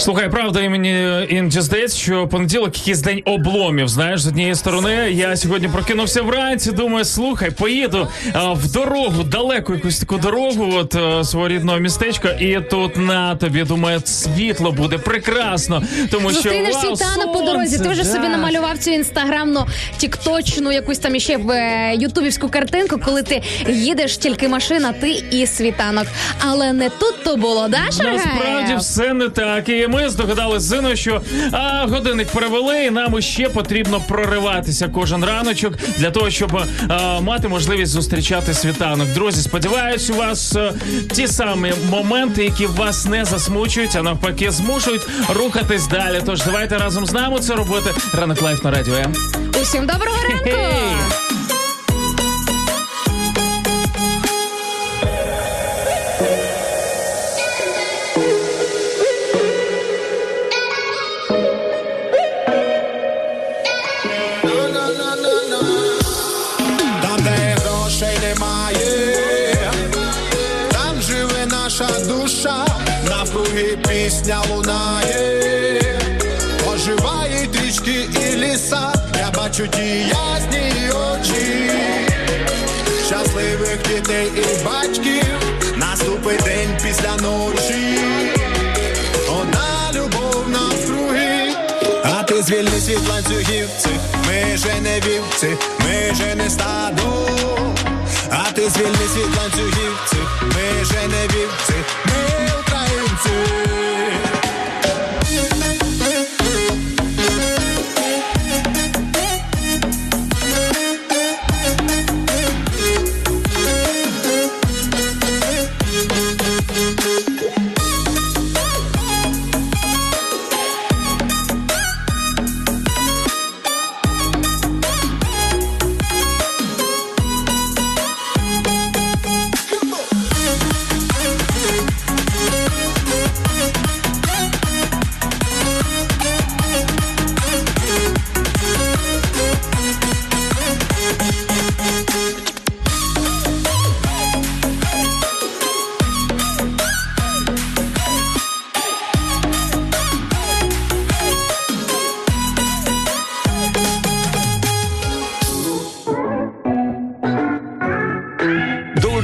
Слухай, правда, і мені іноді здається, що понеділок якийсь день обломів. Знаєш, з однієї сторони, я сьогодні прокинувся вранці. Думаю, слухай, поїду а, в дорогу, далеку якусь таку дорогу, от а, свого рідного містечка, і тут на тобі думаю, світло буде прекрасно. Тому що Зустрінеш вау, світанок по дорозі. Ти вже да. собі намалював цю інстаграмну, тікточну, якусь там іще в е, ютубівську картинку, коли ти їдеш тільки машина, ти і світанок. Але не тут то було, да, Шаргаєв? Насправді все не так. І ми здогадали з Зиною, що а, годинник перевели, і нам ще потрібно прориватися кожен раночок для того, щоб а, мати можливість зустрічати світанок. Друзі, сподіваюсь, у вас а, ті самі моменти, які вас не засмучують, а навпаки, змушують рухатись далі. Тож давайте разом з нами це робити. Ранок лайф на радіо. М. Усім доброго ранку! Хей! Пісня лунає, оживають річки і ліса, я бачу ті ясні очі, щасливих дітей і батьків, наступить день після ночі, одна любов навкруги, а ти звільни світ ланцюгів ми же не вівці, ми же не стадо. А ти звільни світ ланцюгів цих, ми же не вівці,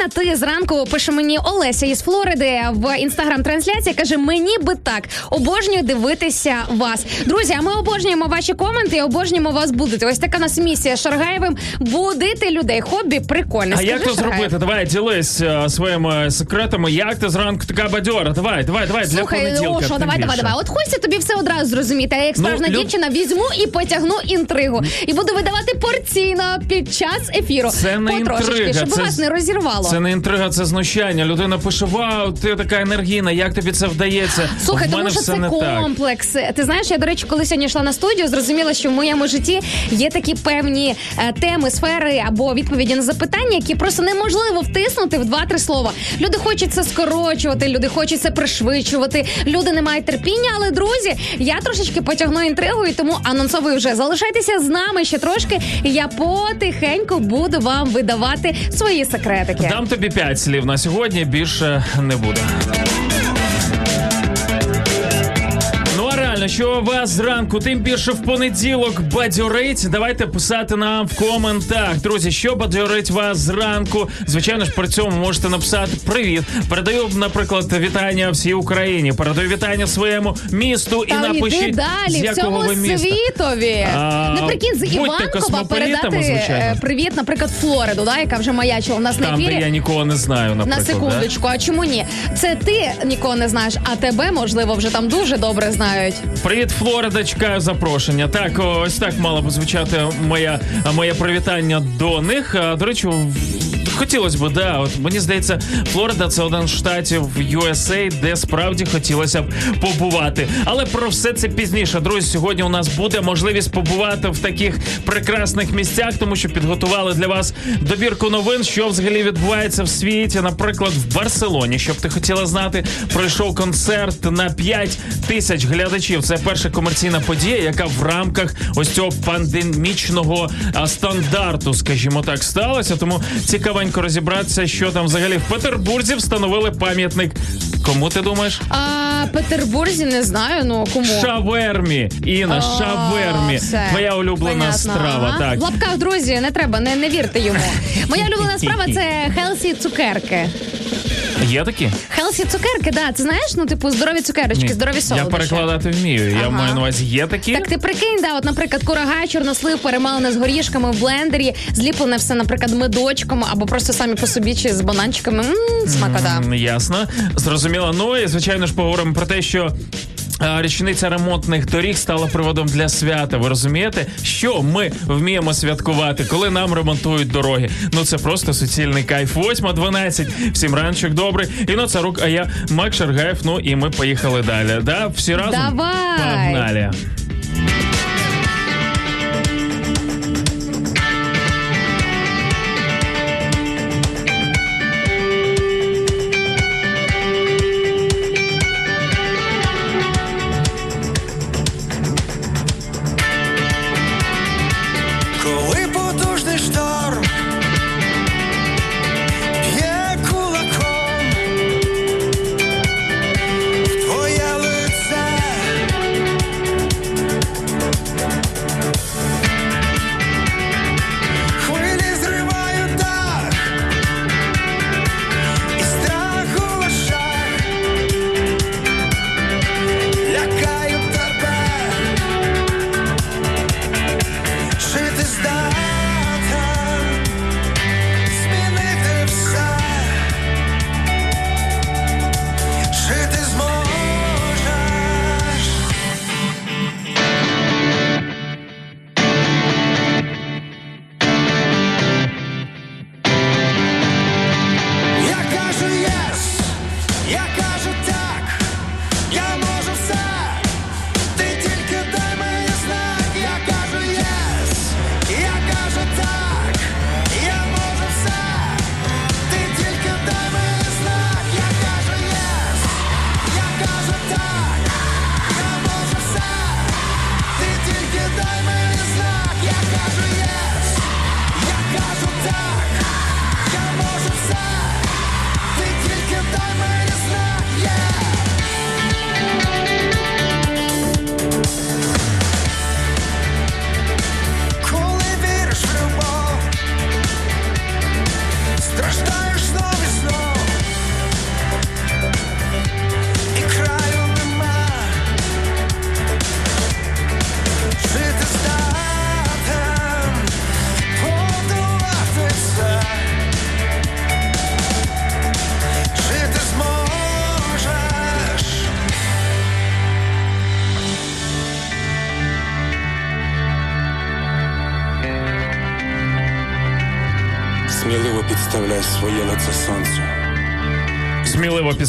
Енергійна, ти зранку пише мені Олеся із Флориди в інстаграм-трансляції. Каже: мені би так обожнюю дивитися вас. Друзі, а ми обожнюємо ваші коменти і обожнюємо вас будити. Ось така нас місія з Шаргаєвим будити людей. Хобі прикольне. А як то зробити? Давай ділись е, своїми секретами. Як ти зранку така бадьора? Давай, давай, давай для Слухай, понеділка. о, що, тим давай, давай, більше. давай. От хочеться тобі все одразу зрозуміти. А як Ну, справжня Люб- дівчина візьму і потягну інтригу. І буду видавати порційно під час ефіру. Це не Потрошечки, інтрига, щоб це вас з- не розірвало. Це не інтрига, це знущання. Людина пише: Вау, ти така енергійна, як тобі це вдається? Слухай, в мене тому що все це не так. комплекс. Ти знаєш, я до речі, коли сьогодні йшла на студію, зрозуміла, що в моєму житті є такі певні е, теми, сфери або відповіді на запитання, які просто неможливо втиснути в два-три слова. Люди хочуть це скорочувати, люди хочуть це пришвидшувати, люди не мають терпіння. Але друзі, я трошечки потягну інтригу, і тому анонсовую вже залишайтеся з нами ще трошки. і Я потихеньку буду вам видавати свої секретики. Дам тобі п'ять слів на сьогодні, більше не буде. Максимально, що вас зранку, тим більше в понеділок бадьорить. Давайте писати нам в коментах. Друзі, що бадьорить вас зранку. Звичайно ж, при цьому можете написати привіт. Передаю, наприклад, вітання всій Україні. Передаю вітання своєму місту і Та напишіть, йди з якого всьому ви міста. світові. А, Наприкінці будьте Іванкова космополітами, передати звичайно. е, привіт, наприклад, Флориду, да, яка вже маячила в нас на Там, де ефірі. я нікого не знаю, На наприклад. секундочку, а чому ні? Це ти нікого не знаєш, а тебе, можливо, вже там дуже добре знають. Привіт, Флоридочка, запрошення. Так, ось так мало б звучати моя, моє привітання до них. До речі, хотілося б, да. От мені здається, Флорида це один з штатів USA, де справді хотілося б побувати. Але про все це пізніше. Друзі, сьогодні у нас буде можливість побувати в таких прекрасних місцях, тому що підготували для вас добірку новин, що взагалі відбувається в світі. Наприклад, в Барселоні, щоб ти хотіла знати, пройшов концерт на 5 тисяч глядачів. Це перша комерційна подія, яка в рамках ось цього пандемічного стандарту, скажімо так, сталася. Тому цікавенько розібратися, що там взагалі в Петербурзі встановили пам'ятник. Кому ти думаєш? А Петербурзі не знаю, ну кому. Шавермі. Інна, О, шавермі. все. Твоя улюблена Понятно. страва. Ага. Так. В лапках, друзі, не треба, не, не вірте йому. Моя улюблена страва це хелсі цукерки. Є такі? Хелсі цукерки, да. Ти знаєш, ну, типу, здорові цукерочки, Ні. здорові Я перекладати вмію. Я маю на увазі, є такі. Так ти прикинь, да, от, наприклад, курага, чорнослив, перемелене з горішками в блендері, зліплене все, наприклад, медочком або просто самі по собі чи з бананчиками. Мм, смакота. М, Ясно, зрозуміло. Ну і звичайно ж поговоримо про те, що. а, Річниця ремонтних доріг стала приводом для свята. Ви розумієте, що ми вміємо святкувати, коли нам ремонтують дороги? Ну це просто суцільний кайф. 8.12. Всім ранчик добрий. Інно Царук, а я Мак Шаргаєв. Ну і ми поїхали далі. Да? Всі разом Давай. погнали.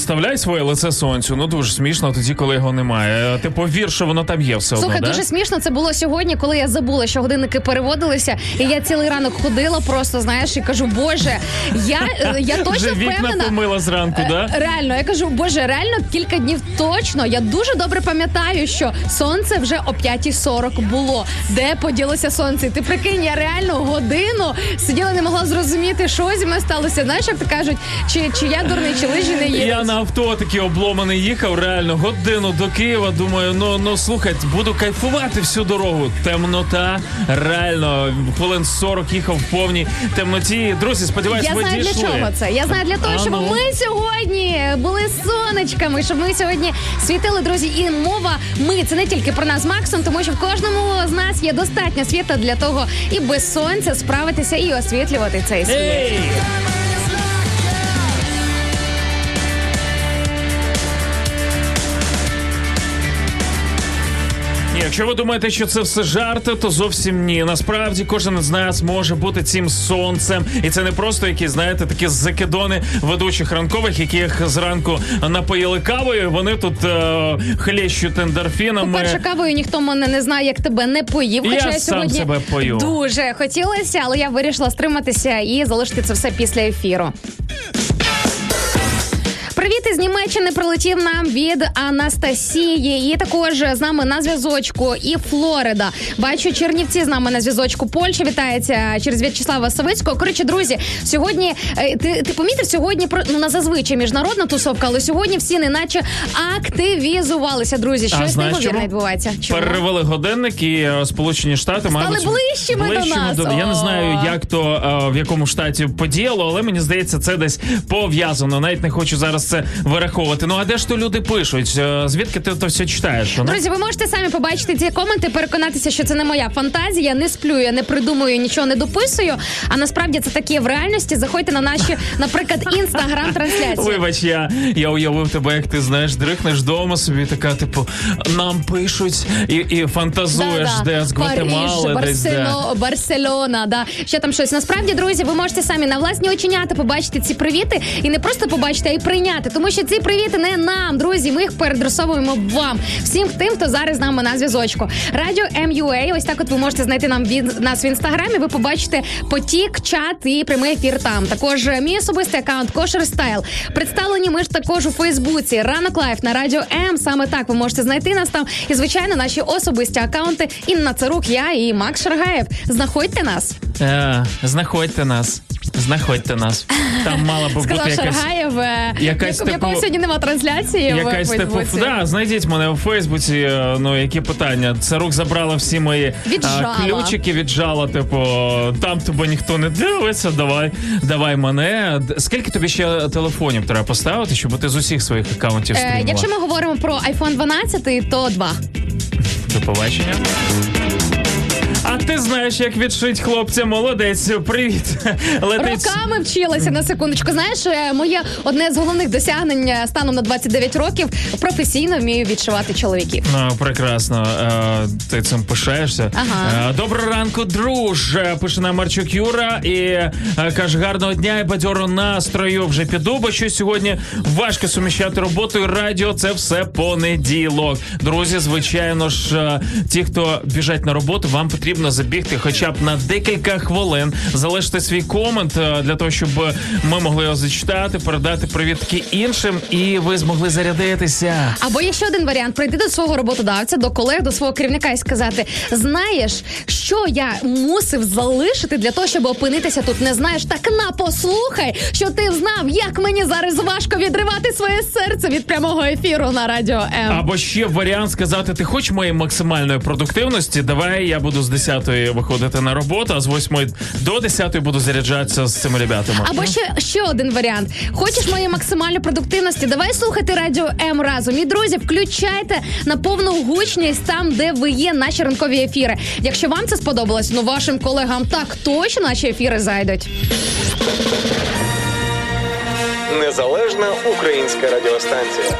Підставляй своє лице сонцю. Ну дуже смішно тоді, коли його немає. Ти повір, що воно там є все Слухай, одно. дуже да? смішно це було сьогодні, коли я забула, що годинники переводилися, і я цілий ранок ходила, просто знаєш, і кажу, боже, я, е, я точно Вже вікна впевнена. помила зранку, Е, да? Реально, я кажу, боже, реально кілька днів точно. Я дуже добре пам'ятаю, що сонце вже о 5.40 було. Де поділося сонце? І ти прикинь, я реально годину сиділа, не могла зрозуміти, що зі мною сталося. Знаєш, як то кажуть, чи, чи я дурний, чи Запоріжжі не їдуть. На авто такий обломаний їхав, реально годину до Києва. Думаю, ну ну слухай, буду кайфувати всю дорогу. Темнота, реально, хвилин 40 їхав в повній темноті. Друзі, сподіваюсь, Я ви знаю дійшли. для чого це. Я знаю для того, А щоб ну. ми сьогодні були сонечками, щоб ми сьогодні світили, друзі. І мова ми це не тільки про нас з Максом, тому що в кожному з нас є достатньо світа для того і без сонця справитися і освітлювати цей світ. Ей! Якщо ви думаєте, що це все жарти, то зовсім ні. Насправді кожен з нас може бути цим сонцем, і це не просто якісь, знаєте, такі закидони ведучих ранкових, яких зранку напоїли кавою. Вони тут е, хлещуть ендорфінами. По-перше, кавою ніхто мене не знає, як тебе не поїв. Я Хоча я сам сьогодні себе пою. дуже хотілося, але я вирішила стриматися і залишити це все після ефіру. Привіт із Німеччини прилетів нам від Анастасії. І також з нами на зв'язочку і Флорида. Бачу, Чернівці з нами на зв'язочку. Польща вітається через В'ячеслава Савицького. Коротше, друзі, сьогодні е, ти, ти помітив сьогодні про ну на зазвичай міжнародна тусовка, але сьогодні всі неначе активізувалися. Друзі, щось неймовірне відбувається. Чому? Перевели годинник і е, Сполучені Штати мабуть, ближчими до нас. Я не знаю, як то е, в якому штаті подіяло, але мені здається, це десь пов'язано. Навіть не хочу зараз це вираховувати. Ну а де ж то люди пишуть? Е, Звідки ти то все читаєш? Ну? Друзі, ви можете самі побачити ці коменти, переконатися, що це не моя фантазія, не сплю, я не придумую, нічого не дописую. А насправді це таке в реальності. Заходьте на наші, наприклад, інстаграм-трансляції. Вибач, я, я уявив тебе, як ти знаєш, дрихнеш вдома собі, така, типу, нам пишуть і, і фантазуєш, де з Гватемали, Париж, десь де. Барселона, да ще там щось. Насправді, друзі, ви можете самі на власні оченята побачити ці привіти і не просто побачити, а й прийняти. Тому що ці привіти не нам, друзі. Ми їх передросовуємо вам, всім тим, хто зараз з нами на зв'язочку. Радіо МЮА. Ось так, от ви можете знайти нам від нас в інстаграмі. Ви побачите потік, чат і прямий ефір там. Також е, мій особистий аккаунт Кошер Стайл. Представлені ми ж також у Фейсбуці. Ранок лайф на радіо М. Саме так ви можете знайти нас там. І звичайно, наші особисті аккаунти Інна Царук, я і Макс Шаргаєв. Знаходьте нас. Е, знаходьте нас. Знаходьте нас. Там мала би бути якась. Шаргаєв, е, якась типу- сьогодні нема трансляції. Якась в типу, да, знайдіть мене у Фейсбуці. е, Ну які питання? Царук забрала всі мої Віджала. а, ключики, віджала. Типу, там тебе ніхто не дивиться. Давай, давай мене. Скільки тобі ще телефонів треба поставити, щоб ти з усіх своїх акаунтів Е, якщо ми говоримо про iPhone 12, то два. До побачення. А ти знаєш, як відшить хлопця, молодець. Привіт. Летить. Роками вчилася на секундочку. Знаєш, е, моє одне з головних досягнень е, станом на 29 років професійно вмію відшивати чоловіків. Ну, прекрасно. Е, ти цим пишаєшся. Ага. Е, доброго ранку, друж. Пише нам Марчук Юра і каже: гарного дня і бадьору настрою. Вже піду, бо що сьогодні важко суміщати роботу і радіо. Це все понеділок. Друзі, звичайно ж, ті, хто біжать на роботу, вам потрібно забігти хоча б на декілька хвилин, залишити свій комент е, для того, щоб ми могли його зачитати, передати привітки іншим, і ви змогли зарядитися. Або є ще один варіант: прийти до свого роботодавця, до колег, до свого керівника і сказати: знаєш, що я мусив залишити для того, щоб опинитися тут. Не знаєш, так на послухай, що ти знав, як мені зараз важко відривати своє серце від прямого ефіру на радіо М. Або ще варіант сказати: ти хочеш моєї максимальної продуктивності? Давай я буду з 10 виходити на роботу, а з 8 до 10 буду заряджатися з цими ребятами. Або ще, ще один варіант. Хочеш моєї максимальної продуктивності? Давай слухати радіо М разом. І друзі, включайте на повну гучність там, де ви є, наші ранкові ефіри. Якщо вам це сподобалось, ну вашим колегам так точно наші ефіри зайдуть. Незалежна українська радіостанція.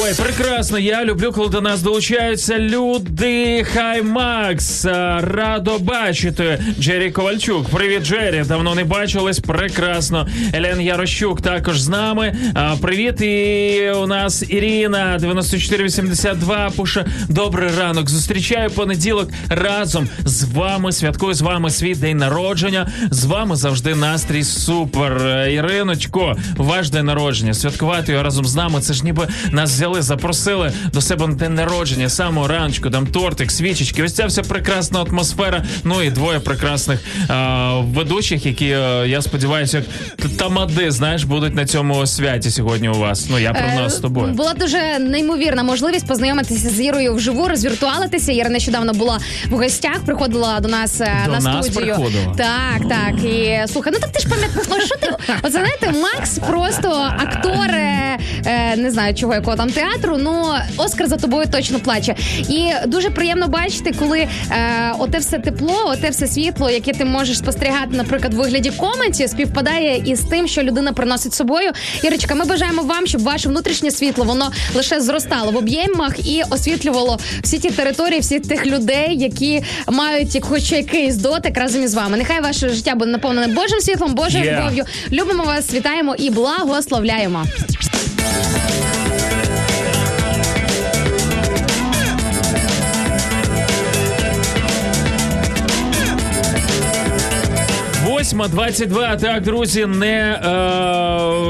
Ой, прекрасно. Я люблю, коли до нас долучаються люди. Хай Макс. Радо бачити. Джері Ковальчук. Привіт, Джері. Давно не бачились. Прекрасно. Елен Ярощук також з нами. Привіт. І у нас Ірина 9482 пише Добрий ранок. Зустрічаю понеділок разом з вами. Святкую з вами свій день народження. З вами завжди настрій супер. Е, Іриночко, ваш день народження. Святкувати його разом з нами. Це ж ніби нас взяли, запросили до себе на день народження, самого раночку, там тортик, свічечки. Ось ця вся прекрасна атмосфера. Ну і двоє прекрасних а, ведучих, які е, я сподіваюся, як тамади, знаєш, будуть на цьому святі сьогодні у вас. Ну я про Е, нас з тобою. Була дуже неймовірна можливість познайомитися з Ірою вживу, розвіртуалитися. Іра нещодавно була в гостях, приходила до нас е, До на нас студію. приходила? Так, так. І слухай, ну так ти ж пам'ятаєш, що ти от знаєте, Макс просто актор, е, е, не знаю чого, якого там театру. Ну Оскар за тобою точно плаче. І дуже приємно бачити, коли е, оте все тепло, оте все світло, яке ти можеш спостерігати, наприклад, в вигляді коментів, співпадає із тим, що людина приносить собою. Ірочка, ми бажаємо вам, щоб ваше внутрішнє світло воно лише зростало в об'ємах і освітлювало всі ті території, всіх тих людей, які мають хоч якийсь дотик разом із вами. Нехай ваше життя буде наповнене Божим світлом, Божою Yeah. любов'ю. Любимо вас, вітаємо і благословляємо. Восьма 22, Так, друзі, не,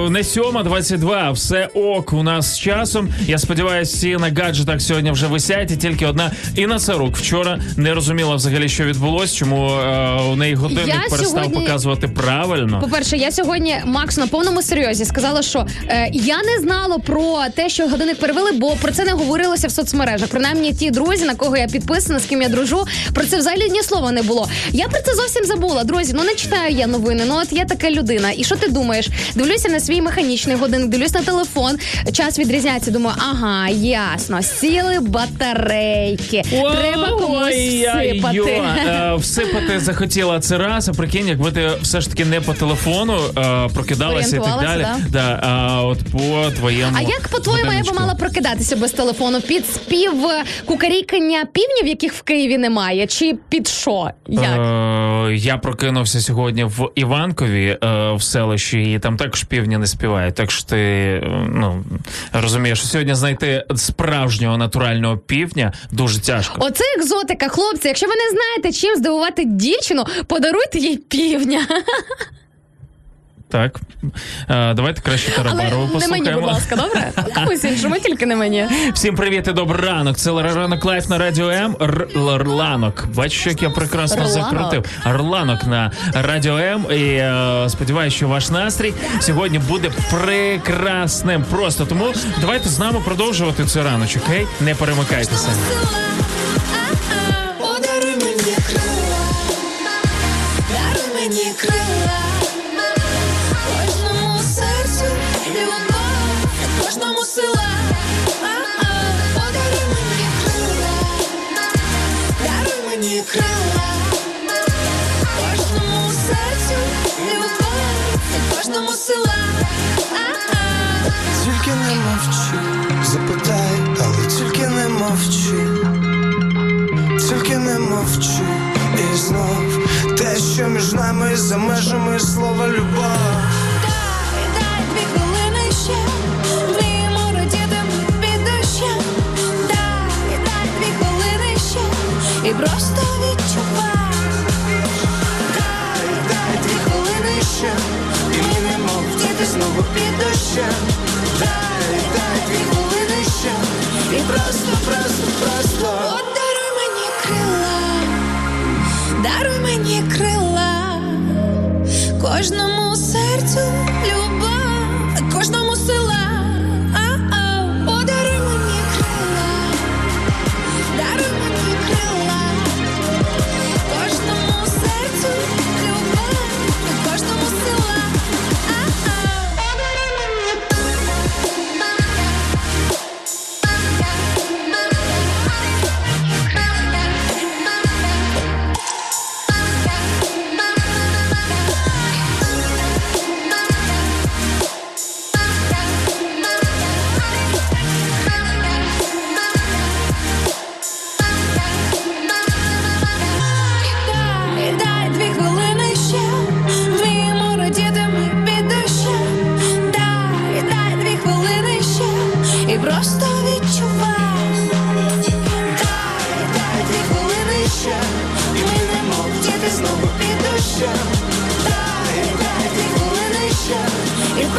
е, не сьома 22, Все ок у нас з часом. Я сподіваюся, всі на гаджетах сьогодні вже висять. І тільки одна Інна Сарук вчора не розуміла взагалі, що відбулось, чому е, у неї годинник Я перестав сьогодні- показувати правильно. По-перше, я сьогодні Максу на повному серйозі сказала, що е, я не знала про те, що годинник перевели, бо про це не говорилося в соцмережах. Принаймні, ті друзі, на кого я підписана, з ким я дружу, про це взагалі ні слова не було. Я про це зовсім забула. Друзі, ну не читаю я новини. Ну от я така людина. І що ти думаєш? Дивлюся на свій механічний годинник, дивлюсь на телефон. Час відрізняється. Думаю, ага, ясно. Сіли батарейки. Треба комусь всипати. е, Всипати захотіла це раз, а прикинь, якби ти все ж таки не по телефону е, прокидалася і так далі. Орієнтувалася, Да, а от по твоєму. А як по-твоєму я би мала прокидатися без телефону? Під спів е, кукарікання півнів, яких в Києві немає, чи під що? Як? Е, я прокинувся сьогодні в Іванкові е, в селищі, і там також півні не співають. Так що ти е, ну розумієш, сьогодні знайти справжнього натурального півня дуже тяжко. Оце екзотика, хлопці. Якщо ви не знаєте, чим здивувати дівчину, подаруйте їй півня. Так е, давайте краще Але Тарабарову не мені, будь ласка, добре? Комусь іншому, тільки не мені. Всім привіт і добрий ранок. Це ранок лайф на радіо М. Рланок. Бачиш, як я прекрасно Рланок. закрутив. Рланок на радіо М. І е, сподіваюся, що ваш настрій сьогодні буде прекрасним. Просто тому давайте з нами продовжувати цей раночок. Окей? Не перемикайтеся. Тільки не мовчи, запитай, але тільки не мовчи, тільки не мовчи, і знов те, що між нами за межами слова любов. Дай, дай дві хвилини ще, вміємо радіти під. Дай, дай дві хвилини і просто відчувай. Дай, дай дві хвилини ще, і ми не мовчати знову під дощем. Дай, дай дві хвилини ще, і просто, просто, просто. От даруй мені крила, даруй мені крила, кожному серцю любов, кожному сила.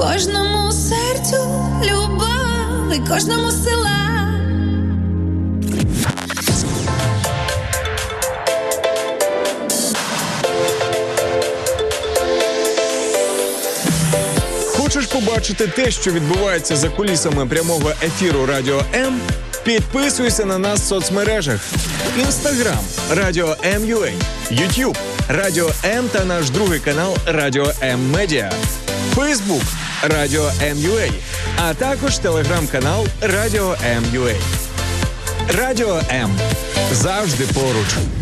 Кожному серцю любов, і кожному села. Хочеш побачити те, що відбувається за кулісами прямого ефіру Радіо М? Підписуйся на нас в соцмережах: Інстаграм Радіо М.Ю.А., Ютуб Радіо М та наш другий канал Радіо М Медіа, Фейсбук Радіо М.Ю.А., а також телеграм-канал Радіо М.Ю.А. Радіо М завжди поруч.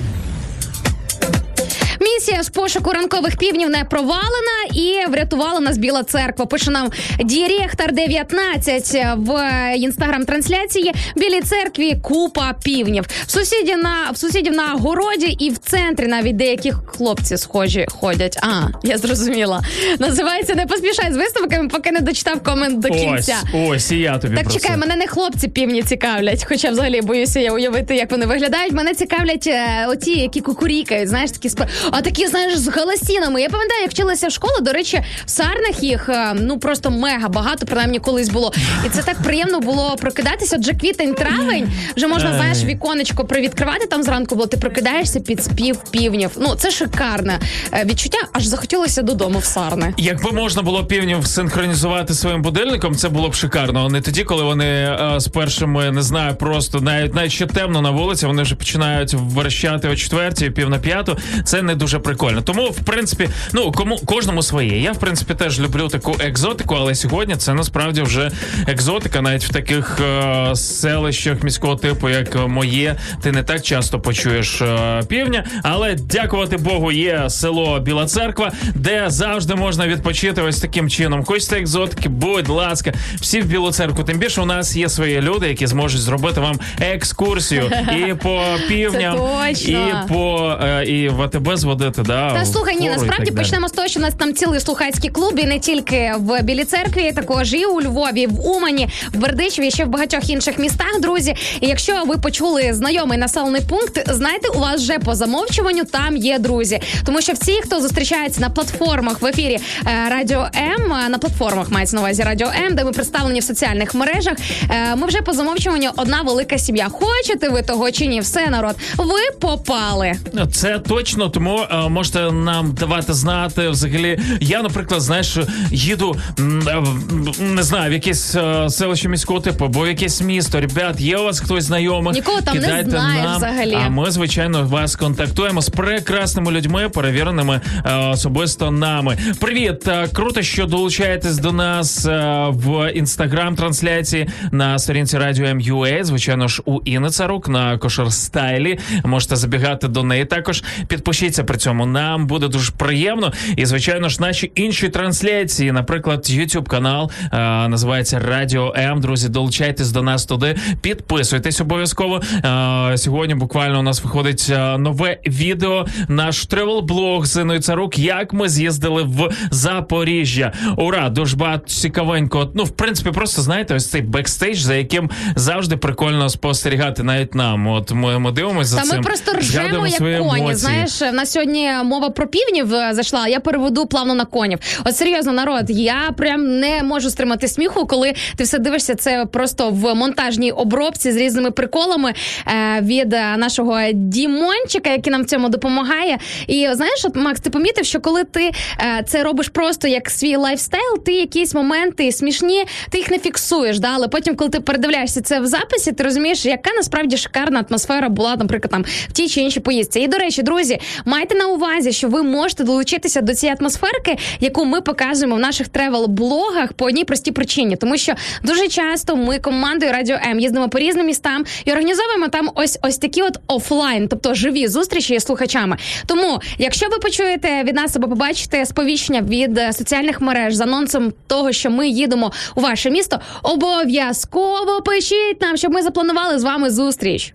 Місія з пошуку ранкових півнів не провалена і врятувала нас Біла церква. Пише нам Діректор 19 в інстаграм-трансляції. Білій церкві купа півнів. В сусіді на в сусідів на городі і в центрі навіть деякі хлопці схожі ходять. А я зрозуміла. Називається не поспішай з виставками, поки не дочитав комент до кінця. ось, і я тобі Так чекай, мене не хлопці півні цікавлять, хоча взагалі боюся я уявити, як вони виглядають. Мене цікавлять е, оті, які кукурікають, знаєш, такі спа... а такі, знаєш, з голосінами. Я пам'ятаю, як вчилася в школу. До речі, в Сарнах їх е, ну просто мега багато, принаймні колись було. І це так приємно було прокидатися. Адже квітень, травень вже можна, знаєш, віконечко привідкривати там зранку, було ти прокидаєшся під спів півнів. Ну це шикарне е, відчуття. Аж захотілося додому в Сарни. Якби можна було півнів синхронізувати своїм будильником, це було б шикарно. Не тоді, коли вони е, з першими не знаю, просто навіть навіть ще темно на вулиці, вони вже починають верещати о четвертій, пів на п'яту. Це не дуже прикольно. Тому, в принципі, ну кому кожному своє. Я в принципі теж люблю таку екзотику, але сьогодні це насправді вже екзотика, навіть в таких е, селищах міського типу, як моє, ти не так часто почуєш е, півня. Але дякувати Богу, є село Біла Церква, де завжди можна відпочити ось таким чином. Хочете екзотики, будь ласка, всі в Білу церкву. Тим більше у нас є свої люди, які зможуть зробити вам екскурсію і по півням, і по е, і в АТБ зводити. Да, Та слухай, ні, насправді почнемо з того, що у нас там цілий слухацький клуб, і не тільки в Білій церкві, також і у Львові, в Умані, в Бердичеві, і ще в багатьох інших містах, друзі. І якщо ви почули знайомий населений пункт, знайте, у вас вже по замовчуванню там є друзі. Тому що всі, хто зустрічається на платформах в ефірі е, Радіо М, е, на платформах мається на увазі Радіо М, де ми представлені в соціальних мережах. е, Ми вже по замовчуванню одна велика сім'я. Хочете ви того чи ні? Все народ, ви попали. Це точно, тому можете нам давати знати. Взагалі, я, наприклад, знаєш, їду е, не знаю, в якесь е, селище міського типу, або в якесь місто. Ребят, є у вас хтось знайомих? Нікого там не Кидайте знаєш нам, взагалі. А ми, звичайно, вас контактуємо з прекрасними людьми, перевіреними е, особисто нами. Привіт, круто, що долучаєтесь до нас в інстаграм-трансляції на сторінці Радіо М.Ю.А. Звичайно ж, у Іни Царук на Кошер Стайлі. Можете забігати до неї. Також підпишіться при цьому. Нам буде дуже приємно. І звичайно ж, наші інші трансляції, наприклад, YouTube канал е, називається Радіо М. Друзі, долучайтесь до нас туди. Підписуйтесь обов'язково. Е, сьогодні буквально у нас виходить е, нове відео. Наш тревел-блог з Іною Царук. Як ми з'їздили в Запоріжжя. Ура! Дуже багато цікавенько. Ну, в принципі, просто знаєте, ось цей бекстейдж, за яким завжди прикольно спостерігати навіть нам. От ми, ми дивимося за Та цим. ми просто ржемо як коні. емоції. Знаєш, в нас сьогодні мова про півнів е, зайшла. Я переведу плавно на конів. От серйозно, народ, я прям не можу стримати сміху, коли ти все дивишся. Це просто в монтажній обробці з різними приколами е, від е, нашого Дімончика, який нам в цьому допомагає. І знаєш, от Макс, ти помітив, що коли ти це робиш просто як свій lifestyle, ти якісь моменти смішні, ти їх не фіксуєш. Да? Але потім, коли ти передивляєшся це в записі, ти розумієш, яка насправді шикарна атмосфера була, наприклад, там в тій чи іншій поїздці. І до речі, друзі, майте на увазі, що ви можете долучитися до цієї атмосферки, яку ми показуємо в наших тревел-блогах по одній простій причині, тому що дуже часто ми командою Радіо М їздимо по різним містам і організовуємо там ось ось такі от офлайн, тобто живі зустрічі з слухачами. Тому, якщо ви почуєте від нас або побачите сповіщення від е, соціальних мереж з анонсом того, що ми їдемо у ваше місто, обов'язково пишіть нам, щоб ми запланували з вами зустріч.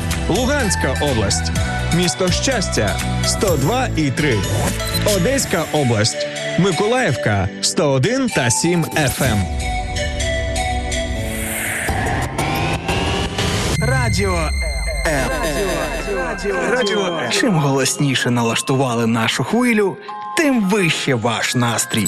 Луганська область. Місто Щастя 102 і 3. Одеська область. Миколаївка 101 та 7 FM. Радіо М. Радіо М. Чим голосніше налаштували нашу хвилю, тим вище ваш настрій.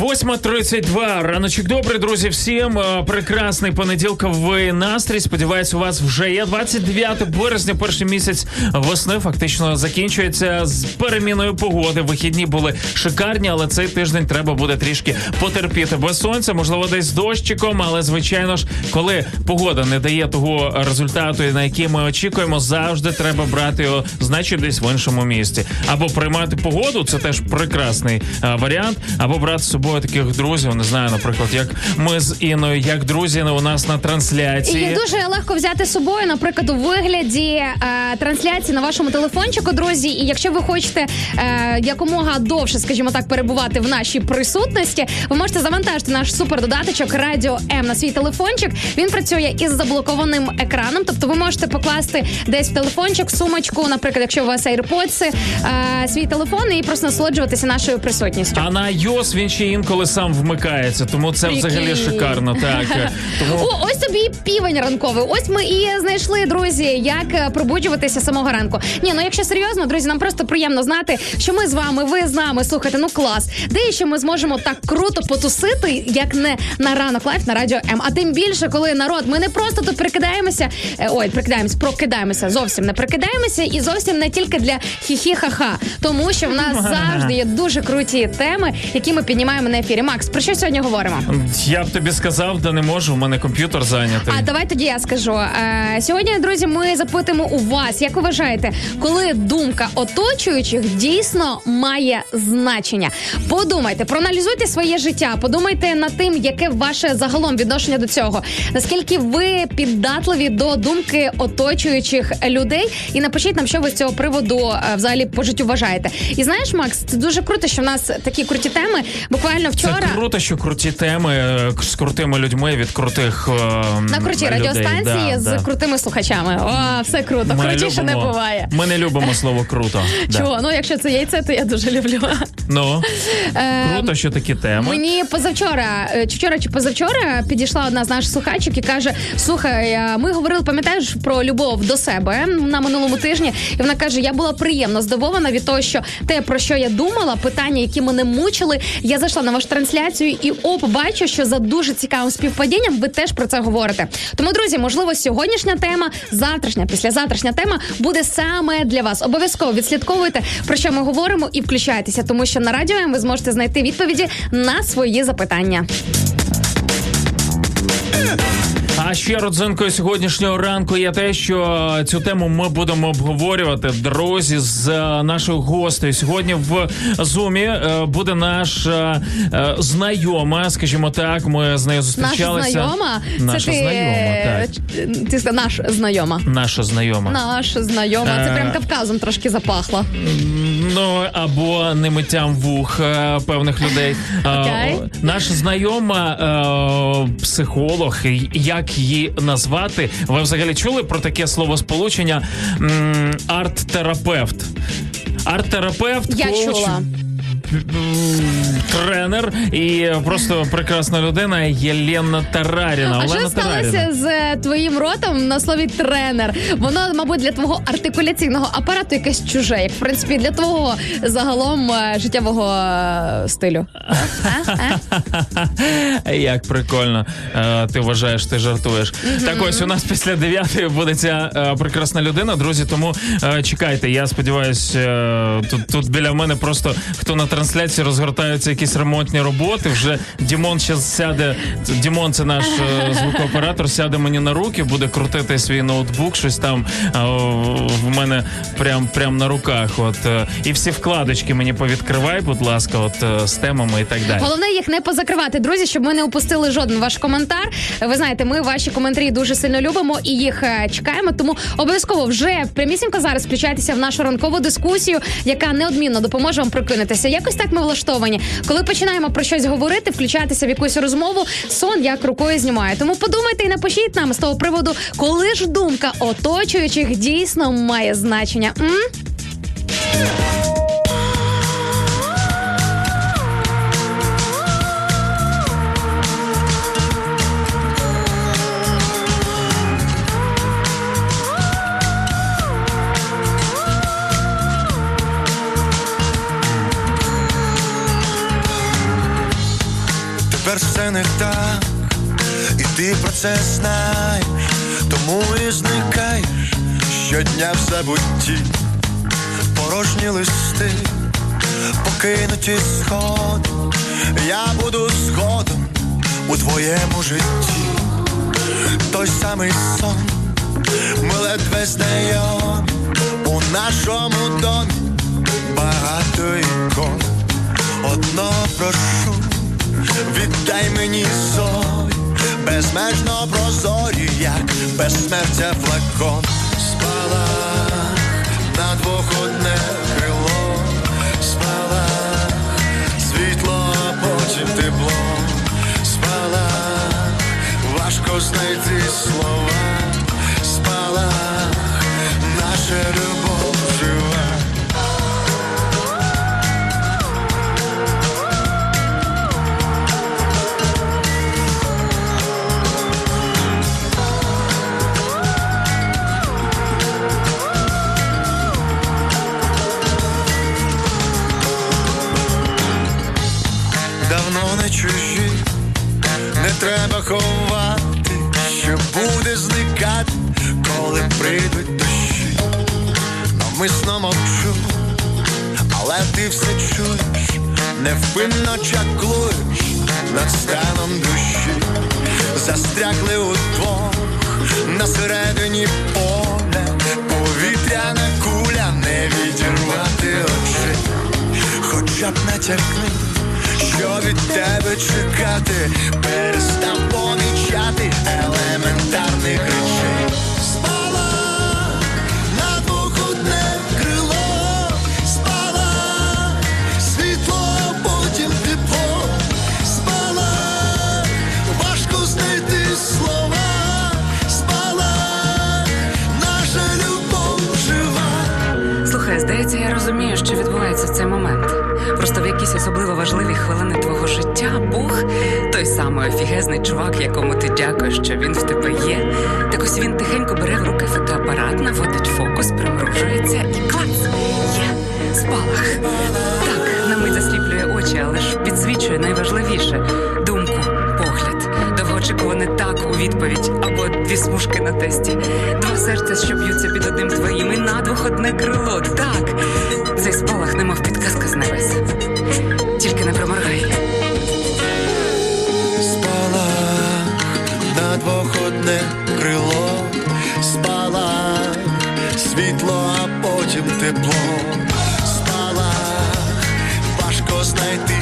8.32. Раночок добрий, друзі. Всім Е, прекрасний понеділковий настрій. Сподіваюсь, у вас вже є 29 березня. Перший місяць весни фактично закінчується з переміною погоди. Вихідні були шикарні, але цей тиждень треба буде трішки потерпіти без сонця, можливо, десь з дощиком. Але звичайно ж, коли погода не дає того результату, на який ми очікуємо, завжди треба брати його, значить, десь в іншому місці. Або приймати погоду, це теж прекрасний е, варіант, або брати з собою таких друзів. Не знаю, наприклад, як ми з Іною, як друзі у нас на І трансляції. дуже легко взяти з собою, наприклад, у вигляді е, трансляції на вашому телефончику, друзі. І якщо ви хочете е, якомога довше, скажімо так, перебувати в нашій присутності, ви можете завантажити наш супердодаточок Радіо М на свій телефончик. Він працює із заблокованим екраном. Тобто ви можете покласти десь в телефончик, в сумочку, наприклад, якщо у вас AirPods, е, свій телефон і просто насолоджуватися нашою присутністю. А на iOS він ще інколи сам вмикається, тому це взагалі шикарно. Так тому О, ось тобі і півень ранковий. Ось ми і знайшли, друзі, як е, пробуджуватися самого ранку. Ні, ну якщо серйозно, друзі, нам просто приємно знати, що ми з вами, ви з нами. Слухайте, ну клас. Де ще ми зможемо так круто потусити, як не на ранок лайф на радіо М. А тим більше, коли народ, ми не просто тут прикидаємося. е, Ой, прикидаємося, прокидаємося. Зовсім не прикидаємося, і зовсім не тільки для хі-хі-ха-ха. Тому що в нас завжди є дуже круті теми, які ми піднімаємо на ефірі. Макс, про що сьогодні говоримо? я б тобі сказав, да не можу. У мене комп'ютер зайнятий. А давай тоді я скажу. Е, сьогодні, друзі, ми запитаємо у вас, як ви вважаєте, коли думка оточуючих дійсно має значення? Подумайте, проаналізуйте своє життя, подумайте над тим, яке ваше загалом відношення до цього. Наскільки ви піддатливі до думки оточуючих людей, і напишіть нам, що ви з цього приводу е, взагалі по життю вважаєте. І знаєш, Макс, це дуже круто, що в нас такі круті теми. Буквально вчора. Це круто, що круті теми е, з крутими людьми від крутих е, На крутій людей. радіостанції Да, з да. крутими слухачами. О, все круто. Ми Крутіше не буває. Ми не любимо слово круто. Чого? Ну, якщо це яйце, то я дуже люблю. Ну Е, круто, що такі теми. Мені позавчора, чи вчора чи позавчора підійшла одна з наших слухачок і каже: Слухай, ми говорили, пам'ятаєш про любов до себе на минулому тижні, і вона каже: Я була приємно здивована від того, що те, про що я думала, питання, які мене мучили, я зайшла на вашу трансляцію і оп, бачу, що за дуже цікавим співпадінням ви теж про це говорите. Тому, друзі, можливо, сьогоднішня тема, завтрашня, післязавтрашня тема буде саме для вас. Обов'язково відслідковуйте про що ми говоримо і включайтеся, тому що на радіо ви зможете знайти відповіді на свої запитання. А ще родзинкою сьогоднішнього ранку є те, що цю тему ми будемо обговорювати друзі з е, нашою гостею. Сьогодні в зумі е, буде наша е, знайома, скажімо так. Ми з нею Наша зустрічалися. знайома, Наша це ти, знайома, так. ти сказав, наш знайома. Наша знайома. Наша знайома. Це прям Кавказом трошки запахло. Ну або немиттям вух е, певних людей. Окей. Наша знайома психолог, як її назвати? Ви взагалі чули про таке словосполучення сполучення арт-терапевт? Арт-терапевт, Я коуч. чула. М, тренер і просто прекрасна людина Єлена Тараріна. А Олена що сталося з е, твоїм ротом на слові тренер? Воно, мабуть, для твого артикуляційного апарату якесь чуже, як в принципі для твого загалом е, життєвого е, стилю. Як прикольно. Ти вважаєш, ти жартуєш. Так ось у нас після дев'ятої буде ця прекрасна людина, друзі. Тому чекайте. Я сподіваюся, тут, тут біля мене просто хто на трансляції розгортаються якісь ремонтні роботи. Вже Дімон зараз сяде. Дімон, це наш е, звукооператор, сяде мені на руки, буде крутити свій ноутбук, щось там е, в мене прям, прям на руках. От е, і всі вкладочки мені повідкривай, будь ласка, от з темами і так далі. Головне їх не позакривати, друзі, щоб ми не упустили жоден ваш коментар. Ви знаєте, ми ваші коментарі дуже сильно любимо і їх чекаємо. Тому обов'язково вже прямісінько зараз включайтеся в нашу ранкову дискусію, яка неодмінно допоможе вам прокинутися. Якось так ми влаштовані. Коли починаємо про щось говорити, включатися в якусь розмову, сон як рукою знімає. Тому подумайте і напишіть нам з того приводу, коли ж думка оточуючих дійсно має значення. М? Це знаєш, тому і зникаєш. Щодня в забутті, порожні листи, покинуті сходи, я буду згодом у твоєму житті, той самий сон, ми ледве знайомі. У нашому домі багато ікон, одно прошу. Віддай мені зорі, безмежно прозорі, як безсмертя флакон. Спала на двох одне крило, спала світло, а потім тепло, спала, важко знайти слова, спала, наша любов жива. Ховати, що буде зникати, коли прийдуть дощі. Навмисно мовчу, але ти все чуєш, невпинно чаклуєш над станом душі, застрягли удвох на середині поля, повітряна куля, не відірвати очей, хоча б натякни що від тебе чекати, перестав помічати елементарних речей. Здається, я розумію, що відбувається в цей момент. Просто в якісь особливо важливі хвилини твого життя Бог, той самий офігезний чувак, якому ти дякуєш, що він в тебе є. Так ось він тихенько бере в руки фотоапарат, наводить фокус, примружується і клац! Є спалах. Так, на мить засліплює очі, але ж підсвічує найважливіше. Довгоочікуване так у відповідь або дві смужки на тесті. Два серця, що б'ються під одним твоїм, і надвох одне крило. Так, цей спалах, немов підказка з небес. Тільки не проморгай. Спала на двох одне крило, спала світло, а потім тепло, спала, важко знайти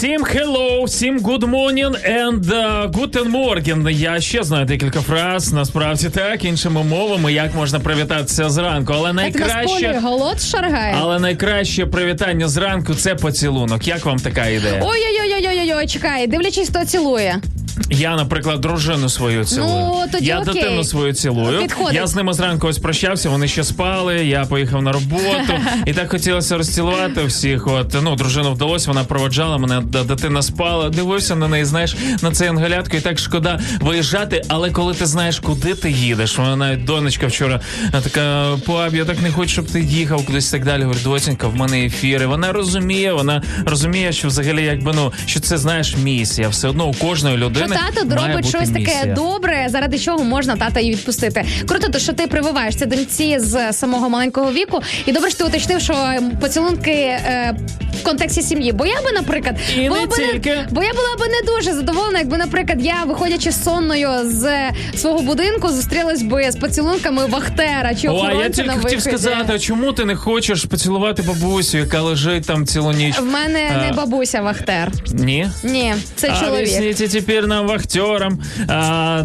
Всім hello, всім good morning and uh, guten morgen. Я ще знаю декілька фраз, насправді так, іншими мовами, як можна привітатися зранку. Але найкраще, голод шаргає. але найкраще привітання зранку це поцілунок. Як вам така ідея? Ой-ой-ой-ой-ой, чекай, дивлячись, хто цілує. Я, наприклад, дружину свою цілую. Ну, тоді я окей. дитину свою цілую. Підходить. Я з ними зранку ось прощався, вони ще спали. Я поїхав на роботу, і так хотілося розцілувати всіх. От ну, дружину вдалося, вона проводжала мене, дитина спала. Дивився на неї, знаєш, на цей ангелятку, і так шкода виїжджати. Але коли ти знаєш, куди ти їдеш, вона навіть донечка вчора така пап, я так не хочу, щоб ти їхав кудись і так далі. Говорю, доцінька, в мене ефіри. Вона розуміє, вона розуміє, що взагалі, якби ну що це знаєш місія. Все одно у кожної людини. Тато робить щось таке добре, заради чого можна тата її відпустити. Круто, то що ти прививаєш це доньці з самого маленького віку. І добре, що ти уточнив, що поцілунки е, в контексті сім'ї. Бо я би, наприклад, І була не би тільки. бо я була би не дуже задоволена, якби, наприклад, я, виходячи сонною з свого будинку, зустрілась би з поцілунками Вахтера чи О, а я тільки на хотів сказати, а чому ти не хочеш поцілувати бабусю, яка лежить там цілу ніч? В мене А, не бабуся Вахтер. Ні? Ні, це чоловік. Объясните теперь нам вахтерам. А,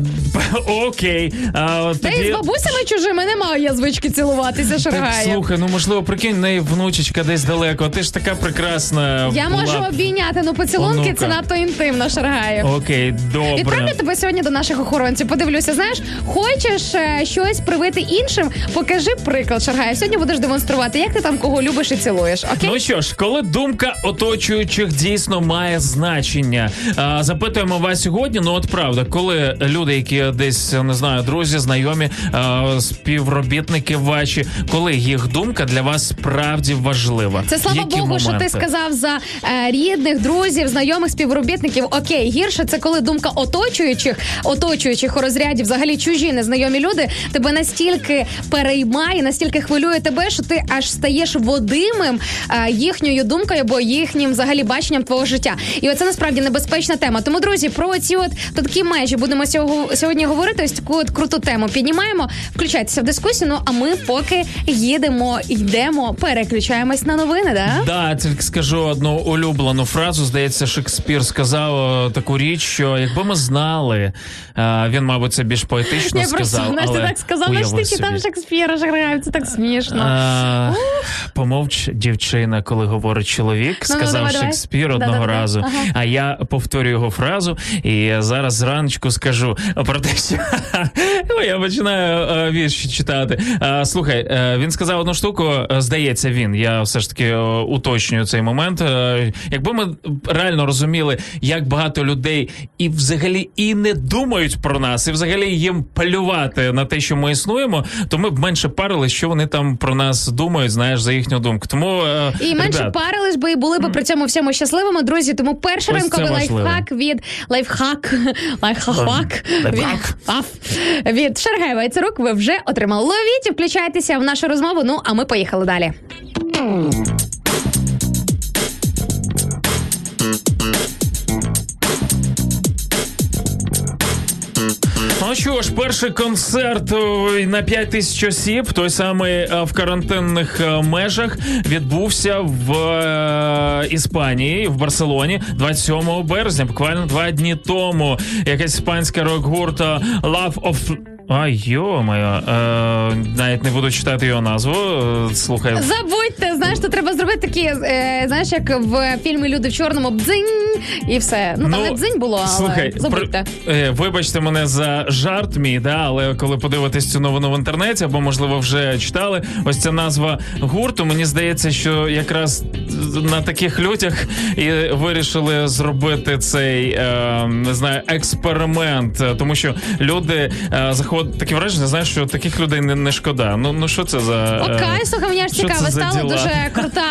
окей. А, Та і з тоді... бабусями чужими немає я звички цілуватися, шаргає. слухай, ну можливо, прикинь, в неї внучечка десь далеко. Ти ж така прекрасна. Я була. можу обійняти, ну поцілунки Онука. це надто інтимно, шаргає. Окей, добре. Відправлю тебе сьогодні до наших охоронців. Подивлюся, знаєш, хочеш е, щось привити іншим, покажи приклад, Шаргає. Сьогодні будеш демонструвати, як ти там кого любиш і цілуєш. Окей? Ну що ж, коли думка оточуючих дійсно має значення, а, запитуємо вас сьогодні. Ну от правда, коли люди, які десь не знаю, друзі, знайомі, а, співробітники ваші, коли їх думка для вас справді важлива. Це слава Які Богу, що ти сказав за е, рідних, друзів, знайомих, співробітників. Окей, гірше це коли думка оточуючих, оточуючих у розряді, взагалі чужі незнайомі люди тебе настільки переймає, настільки хвилює тебе, що ти аж стаєш водимим е, їхньою думкою або їхнім взагалі баченням твого життя. І оце насправді небезпечна тема. Тому, друзі, про ці от такі межі будемо сього- сьогодні говорити. Ось таку от круту тему піднімаємо. Включайтеся в дискусію. Ну а ми поки їдемо, йдемо, переключаємось на новини. Да? Да, тільки скажу одну улюблену фразу. Здається, Шекспір сказав е, таку річ, що якби ми знали, е, він, мабуть, це більш поетично Я просто сказав. знаєш, ти так сказав, уяви читав собі. Шекспіра, Шаграєв, це так смішно. А, помовч дівчина, коли говорить чоловік, Ну, ну, сказав давай, давай. Шекспір одного Да-да-да. разу. Ага. А я повторю його фразу, і зараз зраночку скажу про те, що я починаю е, вірші читати. Е, Слухай, е, він сказав одну штуку. Здається, він. Я все ж таки уточнюю цей момент. Якби ми реально розуміли, як багато людей і взагалі і не думають про нас, і взагалі їм плювати на те, що ми існуємо, то ми б менше парили, що вони там про нас думають, знаєш, за їхню думку. Тому І менше ребят, парились би і були б при цьому всьому щасливими, друзі. Тому перший ранковий лайфхак від лайфхак, лайфхак Лайфхак. Від Шаргаєва і Цирук ви вже отримали. Ловіть і включайтеся в нашу розмову. Ну а ми поїхали далі. Ну що ж, перший концерт на 5 тисяч осіб, той самий е, в карантинних е, межах, відбувся в е, Іспанії, в Барселоні 27 березня, буквально два дні тому. Якась іспанська рок-гурта Love of... А, йо-моє, е, навіть не буду читати його назву. Е, Слухай, Забудьте, знаєш, то треба зробити такі, е, знаєш, як в фільмі Люди в чорному бдзинь і все. Ну там не дзинь було, але слухай, забудьте. про- е, вибачте мене за жарт мій, да, але коли подивитесь цю новину в інтернеті, або можливо вже читали, ось ця назва гурту. Мені здається, що якраз на таких людях і вирішили зробити цей е, не знаю експеримент, тому що люди е, заходять виход таке враження, знаєш, що таких людей не, не шкода. Ну ну що це за Окей, слухай, мені аж цікаво діла? Дуже крута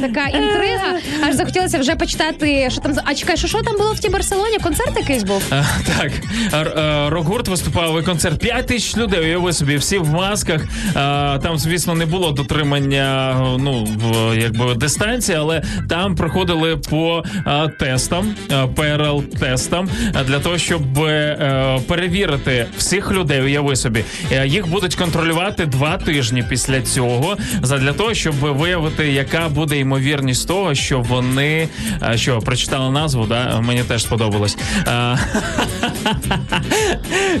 така інтрига. Аж захотілося вже почитати, що там А чекай, що, що там було в тій Барселоні? Концерт якийсь був? Е, Так, е, рок-гурт виступав і концерт 5 тисяч людей. Уяви собі, всі в масках. Е, Там, звісно, не було дотримання ну в якби дистанції, але там проходили по е, тестам, ПРЛ тестам для того, щоб е, перевірити всіх людей. Уяви собі, Е, їх будуть контролювати два тижні після цього, для того, щоб виявити, яка буде ймовірність того, що вони е, що прочитали назву, да мені теж сподобалось. Е,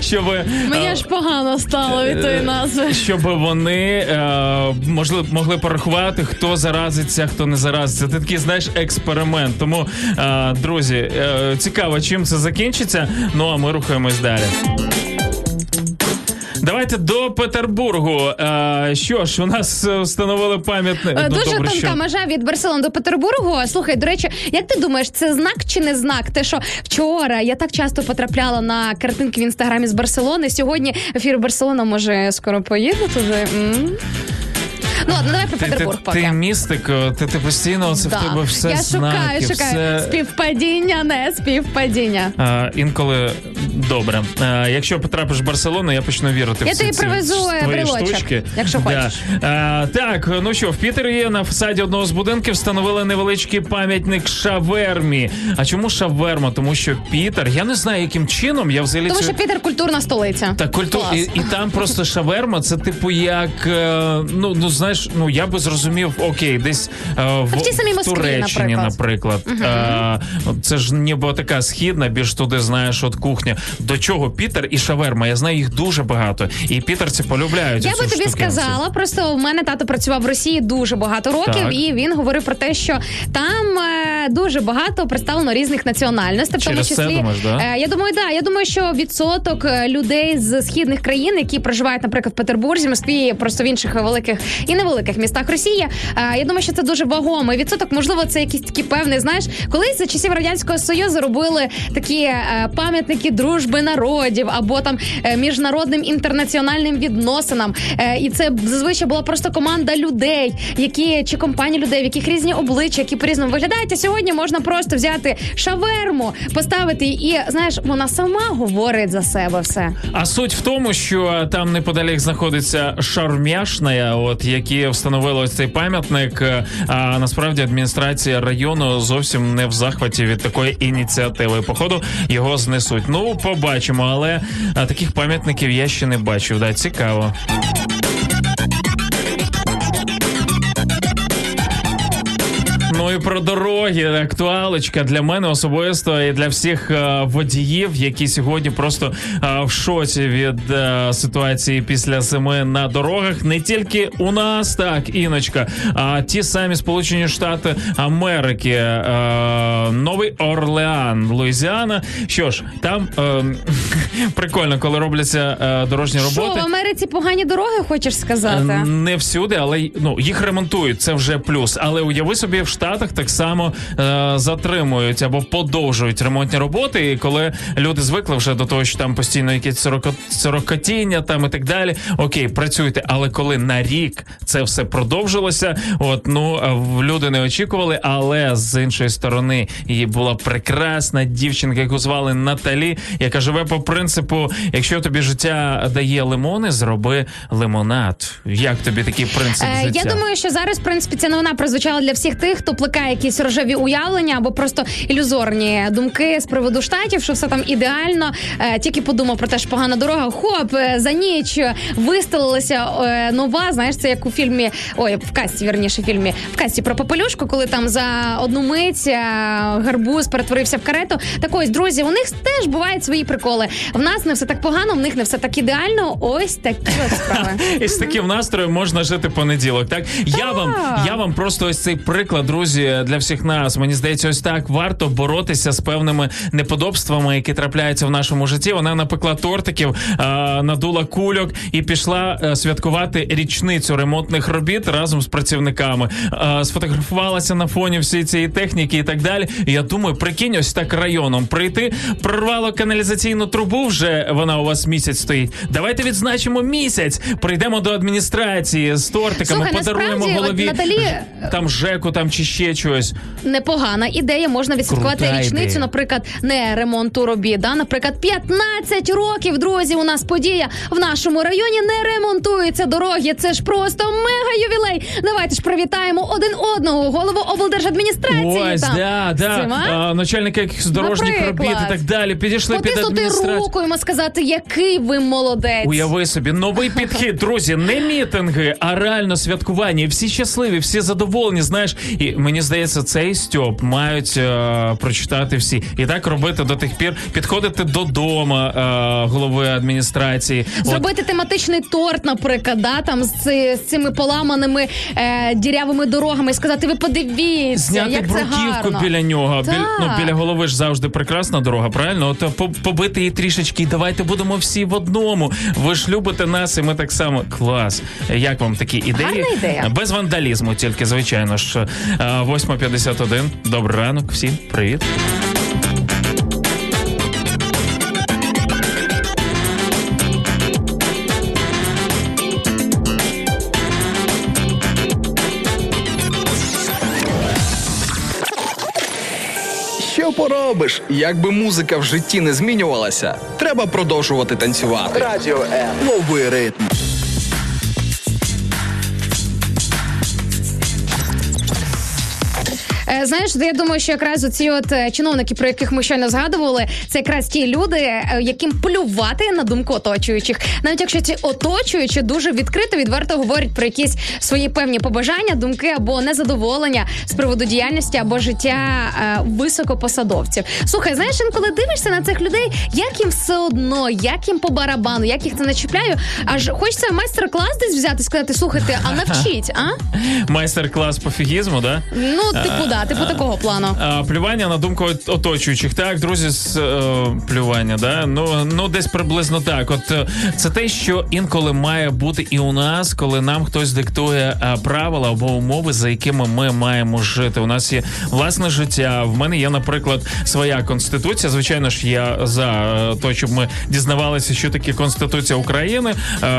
щоб Мені аж погано стало від тої назви. щоб вони е, можли, могли порахувати, хто заразиться, хто не заразиться. Це такий, знаєш, експеримент. Тому, друзі, цікаво, чим це закінчиться. Ну а ми рухаємось далі. Давайте до Петербургу. А, що ж, у нас е, встановили пам'ятник. Дуже Ну, Дуже добре, тонка що? межа від Барселони до Петербургу. Слухай, до речі, як ти думаєш, це знак чи не знак? Те, що вчора я так часто потрапляла на картинки в інстаграмі з Барселони. Сьогодні ефір Барселона може скоро поїде туди. Ну ладно, давай про Ти, ти, Петербург поки. ти містик, ти, ти постійно це Да. в тебе все я знаки, шукаю, шукаю все... співпадіння, не співпадіння. А, інколи добре. А, якщо потрапиш в Барселону, я почну вірити Я в тобі привезу, е, твої брелочок, штучки. якщо хочеш. А, так, ну що, в Пітері на фасаді одного з будинків встановили невеличкий пам'ятник шавермі. А чому шаверма? Тому що Пітер, я не знаю, яким чином я взагалі Тому це- що Пітер культурна столиця. так, культу... Клас. і, і там просто шаверма, це типу як е, ну, ну знаєш, ну я би зрозумів, окей, десь е, в, в тій самій Москві, Туреччині, наприклад. наприклад. Е, це ж ніби така східна, більш туди знаєш, от кухня. До чого Пітер і шаверма? Я знаю їх дуже багато. І пітерці полюбляють. Я би тобі сказала, просто в мене тато працював в Росії дуже багато років, Так. і він говорив про те, що там е, дуже багато представлено різних національностей, в тому Через це думаєш, да? е, я думаю, да. Я думаю, що відсоток е, людей з східних країн, які проживають, наприклад, в Петербурзі, Москві, просто в інших великих і невеликих містах Росії. е, я думаю, що це дуже вагомий відсоток. Можливо, це якийсь такий певний. Знаєш, колись за часів радянського союзу робили такі е, пам'ятники дружби народів або там е, міжнародним інтернаціональним відносинам. І це зазвичай була просто команда людей, які чи компанія людей, в яких різні обличчя, які по-різному виглядають. А сьогодні можна просто взяти шаверму, поставити і знаєш, вона сама говорить за себе все. А суть в тому, що там неподалік знаходиться шармяшная, от які встановили ось цей пам'ятник. е, А насправді адміністрація району зовсім не в захваті від такої ініціативи. Походу його знесуть. Ну, побачимо, але таких пам'ятників я ще не бачив. Да, цікаво. І про дороги актуалочка для мене особисто і для всіх е, водіїв, які сьогодні просто е, в шоці від е, ситуації після зими на дорогах. Не тільки у нас, так іночка, а ті самі Сполучені Штати Америки, Новий Орлеан, Луїзіана. Що ж, там е, прикольно, коли робляться дорожні Що роботи. в Америці погані дороги, хочеш сказати? Е, Не всюди, але ну їх ремонтують. Це вже плюс. Але уяви собі, в Штатах так само е, затримують або подовжують ремонтні роботи. І коли люди звикли вже до того, що там постійно якісь сороко- сорокотіння там і так далі. Окей, працюйте. Але коли на рік це все продовжилося, от ну е, люди не очікували. Але з іншої сторони її була прекрасна дівчинка, яку звали Наталі, яка живе по принципу: якщо тобі життя дає лимони, зроби лимонад. Як тобі такий принцип Е, життя? Я думаю, що зараз в принципі ця новина прозвучала для всіх тих, хто плекає якісь рожеві уявлення або просто ілюзорні думки з приводу штатів, що все там ідеально. Е, Тільки подумав про те, що погана дорога. Хоп, е, за ніч вистелилася е, нова. Знаєш, це як у фільмі, ой, в касті, вірніше, фільмі в касті про попелюшку, коли там за одну мить е, гарбуз перетворився в карету. Так ось, друзі, у них теж бувають свої приколи. В нас не все так погано, в них не все так ідеально. Ось такі от справи. І з таким настроєм можна жити понеділок. Так я вам, я вам просто ось цей приклад, друзі, друзі, для всіх нас. Мені здається, ось так варто боротися з певними неподобствами, які трапляються в нашому житті. Вона напекла тортиків, надула кульок і пішла е, святкувати річницю ремонтних робіт разом з працівниками. Сфотографувалася на фоні всієї цієї техніки і так далі. Я думаю, прикинь, ось так районом прийти, прорвало каналізаційну трубу. Вже вона у вас місяць стоїть. Давайте відзначимо місяць. Прийдемо до адміністрації з тортиками, Слухай, подаруємо насправді, от голові Наталі- там ЖЕКу, там чи ще чогось. Непогана ідея. Можна відсвяткувати Крута річницю, ідея. наприклад, не ремонту робіт. Да? Наприклад, 15 років, друзі. У нас подія в нашому районі не ремонтуються дороги. Це ж просто мега ювілей. Давайте ж привітаємо один одного. Голову облдержадміністрації. Ось, там. да, да. Цим, а? А, начальника якихось дорожніх Наприклад. робіт і так далі. Підійшли під Потиснути адміністрацію. руку йому сказати, який ви молодець. Уяви собі, новий підхід, друзі, не мітинги, а реально святкування. І Всі щасливі, всі задоволені. Знаєш, і мені здається, цей стьоп мають е, прочитати всі. І так робити до тих пір, підходити додому е, голови адміністрації. От, Зробити тематичний торт, наприклад, да, там з, ци- з цими поламаними е, дірявими дорогами і сказати, ви подивіться, Зняти як це бруківку гарно. біля нього. Біль, ну, біля голови ж завжди прекрасна дорога, правильно? От е, по- побити її трішечки, і давайте будемо всі в одному. Ви ж любите нас, і ми так само. Клас. Як вам такі ідеї? Гарна ідея. Без вандалізму, тільки звичайно ж. Е, 8.51. Добрий ранок, всім привіт. Що поробиш? Якби музика в житті не змінювалася, треба продовжувати танцювати. Радіо М. Лови ритм. Знаєш, я думаю, що якраз оці от е, чиновники, про яких ми щойно згадували, це якраз ті люди, е, яким плювати на думку оточуючих. Навіть якщо ці оточуючі дуже відкрито, відверто говорять про якісь свої певні побажання, думки або незадоволення з приводу діяльності або життя е, високопосадовців. Слухай, знаєш, інколи дивишся на цих людей, як їм все одно, як їм по барабану, як їх це не чіпляю. Аж хочеться майстер-клас десь взяти, сказати, слухайте, а навчіть, а? Майстер-клас по фігізму, да? Ну, типу, да, типу такого плану. Плювання на думку оточуючих. Так, друзі, з е, плювання, да? Ну, ну десь приблизно так. От е, це те, що інколи має бути і у нас, коли нам хтось диктує е, правила або умови, за якими ми маємо жити. У нас є власне життя. В мене є, наприклад, своя конституція. Звичайно ж, я за те, щоб ми дізнавалися, що таке конституція України,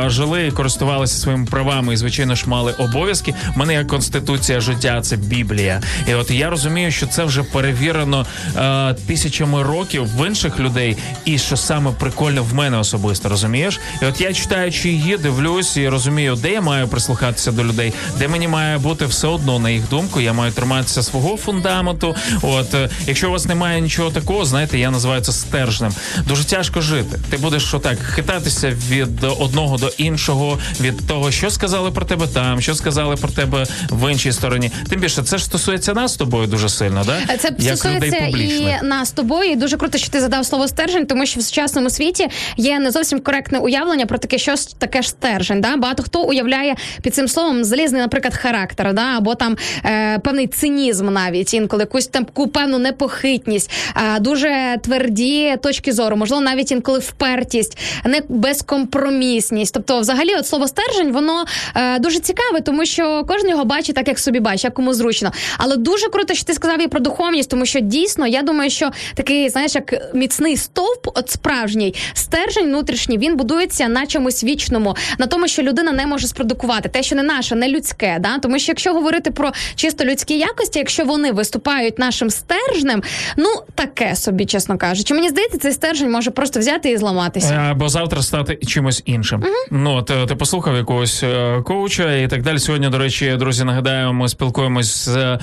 жили і користувалися своїми правами, і звичайно ж мали обов'язки. У мене є конституція життя, це Біблія. І от я розумію, що це вже перевірено е, тисячами років в інших людей, і що саме прикольно в мене особисто, розумієш? І от я читаючи її, дивлюсь і розумію, де я маю прислухатися до людей, де мені має бути все одно на їх думку. Я маю триматися свого фундаменту. От е, якщо у вас немає нічого такого, знаєте, я називаю це стержнем. Дуже тяжко жити. Ти будеш отак хитатися від одного до іншого, від того, що сказали про тебе там, що сказали про тебе в іншій стороні. Тим більше це ж стосується нас тобою дуже сильно, да? Е, Це Як стосується і нас з тобою. І дуже круто, що ти задав слово стержень, тому що в сучасному світі є не зовсім коректне уявлення про таке, що таке ж стержень. Да? Багато хто уявляє під цим словом залізний, наприклад, характер, да? або там е, певний цинізм, навіть інколи якусь там таку певну непохитність, е, дуже тверді точки зору, можливо, навіть інколи впертість, не безкомпромісність. Тобто, взагалі, от слово стержень, воно е, дуже цікаве, тому що кожен його бачить так, як собі бачить, як кому зручно. Але дуже круто, що ти сказав і про духовність, тому що дійсно я думаю, що такий, знаєш, як міцний стовп, от справжній стержень внутрішній, він будується на чомусь вічному, на тому, що людина не може спродукувати, те, що не наше, не людське. Да? Тому що якщо говорити про чисто людські якості, якщо вони виступають нашим стержнем, ну таке собі, чесно кажучи, мені здається, цей стержень може просто взяти і зламатися. Е, Або завтра стати чимось іншим. Ну ти, ти послухав якогось е, коуча і так далі. Сьогодні, до речі, друзі, нагадаю, ми спілкуємось з е,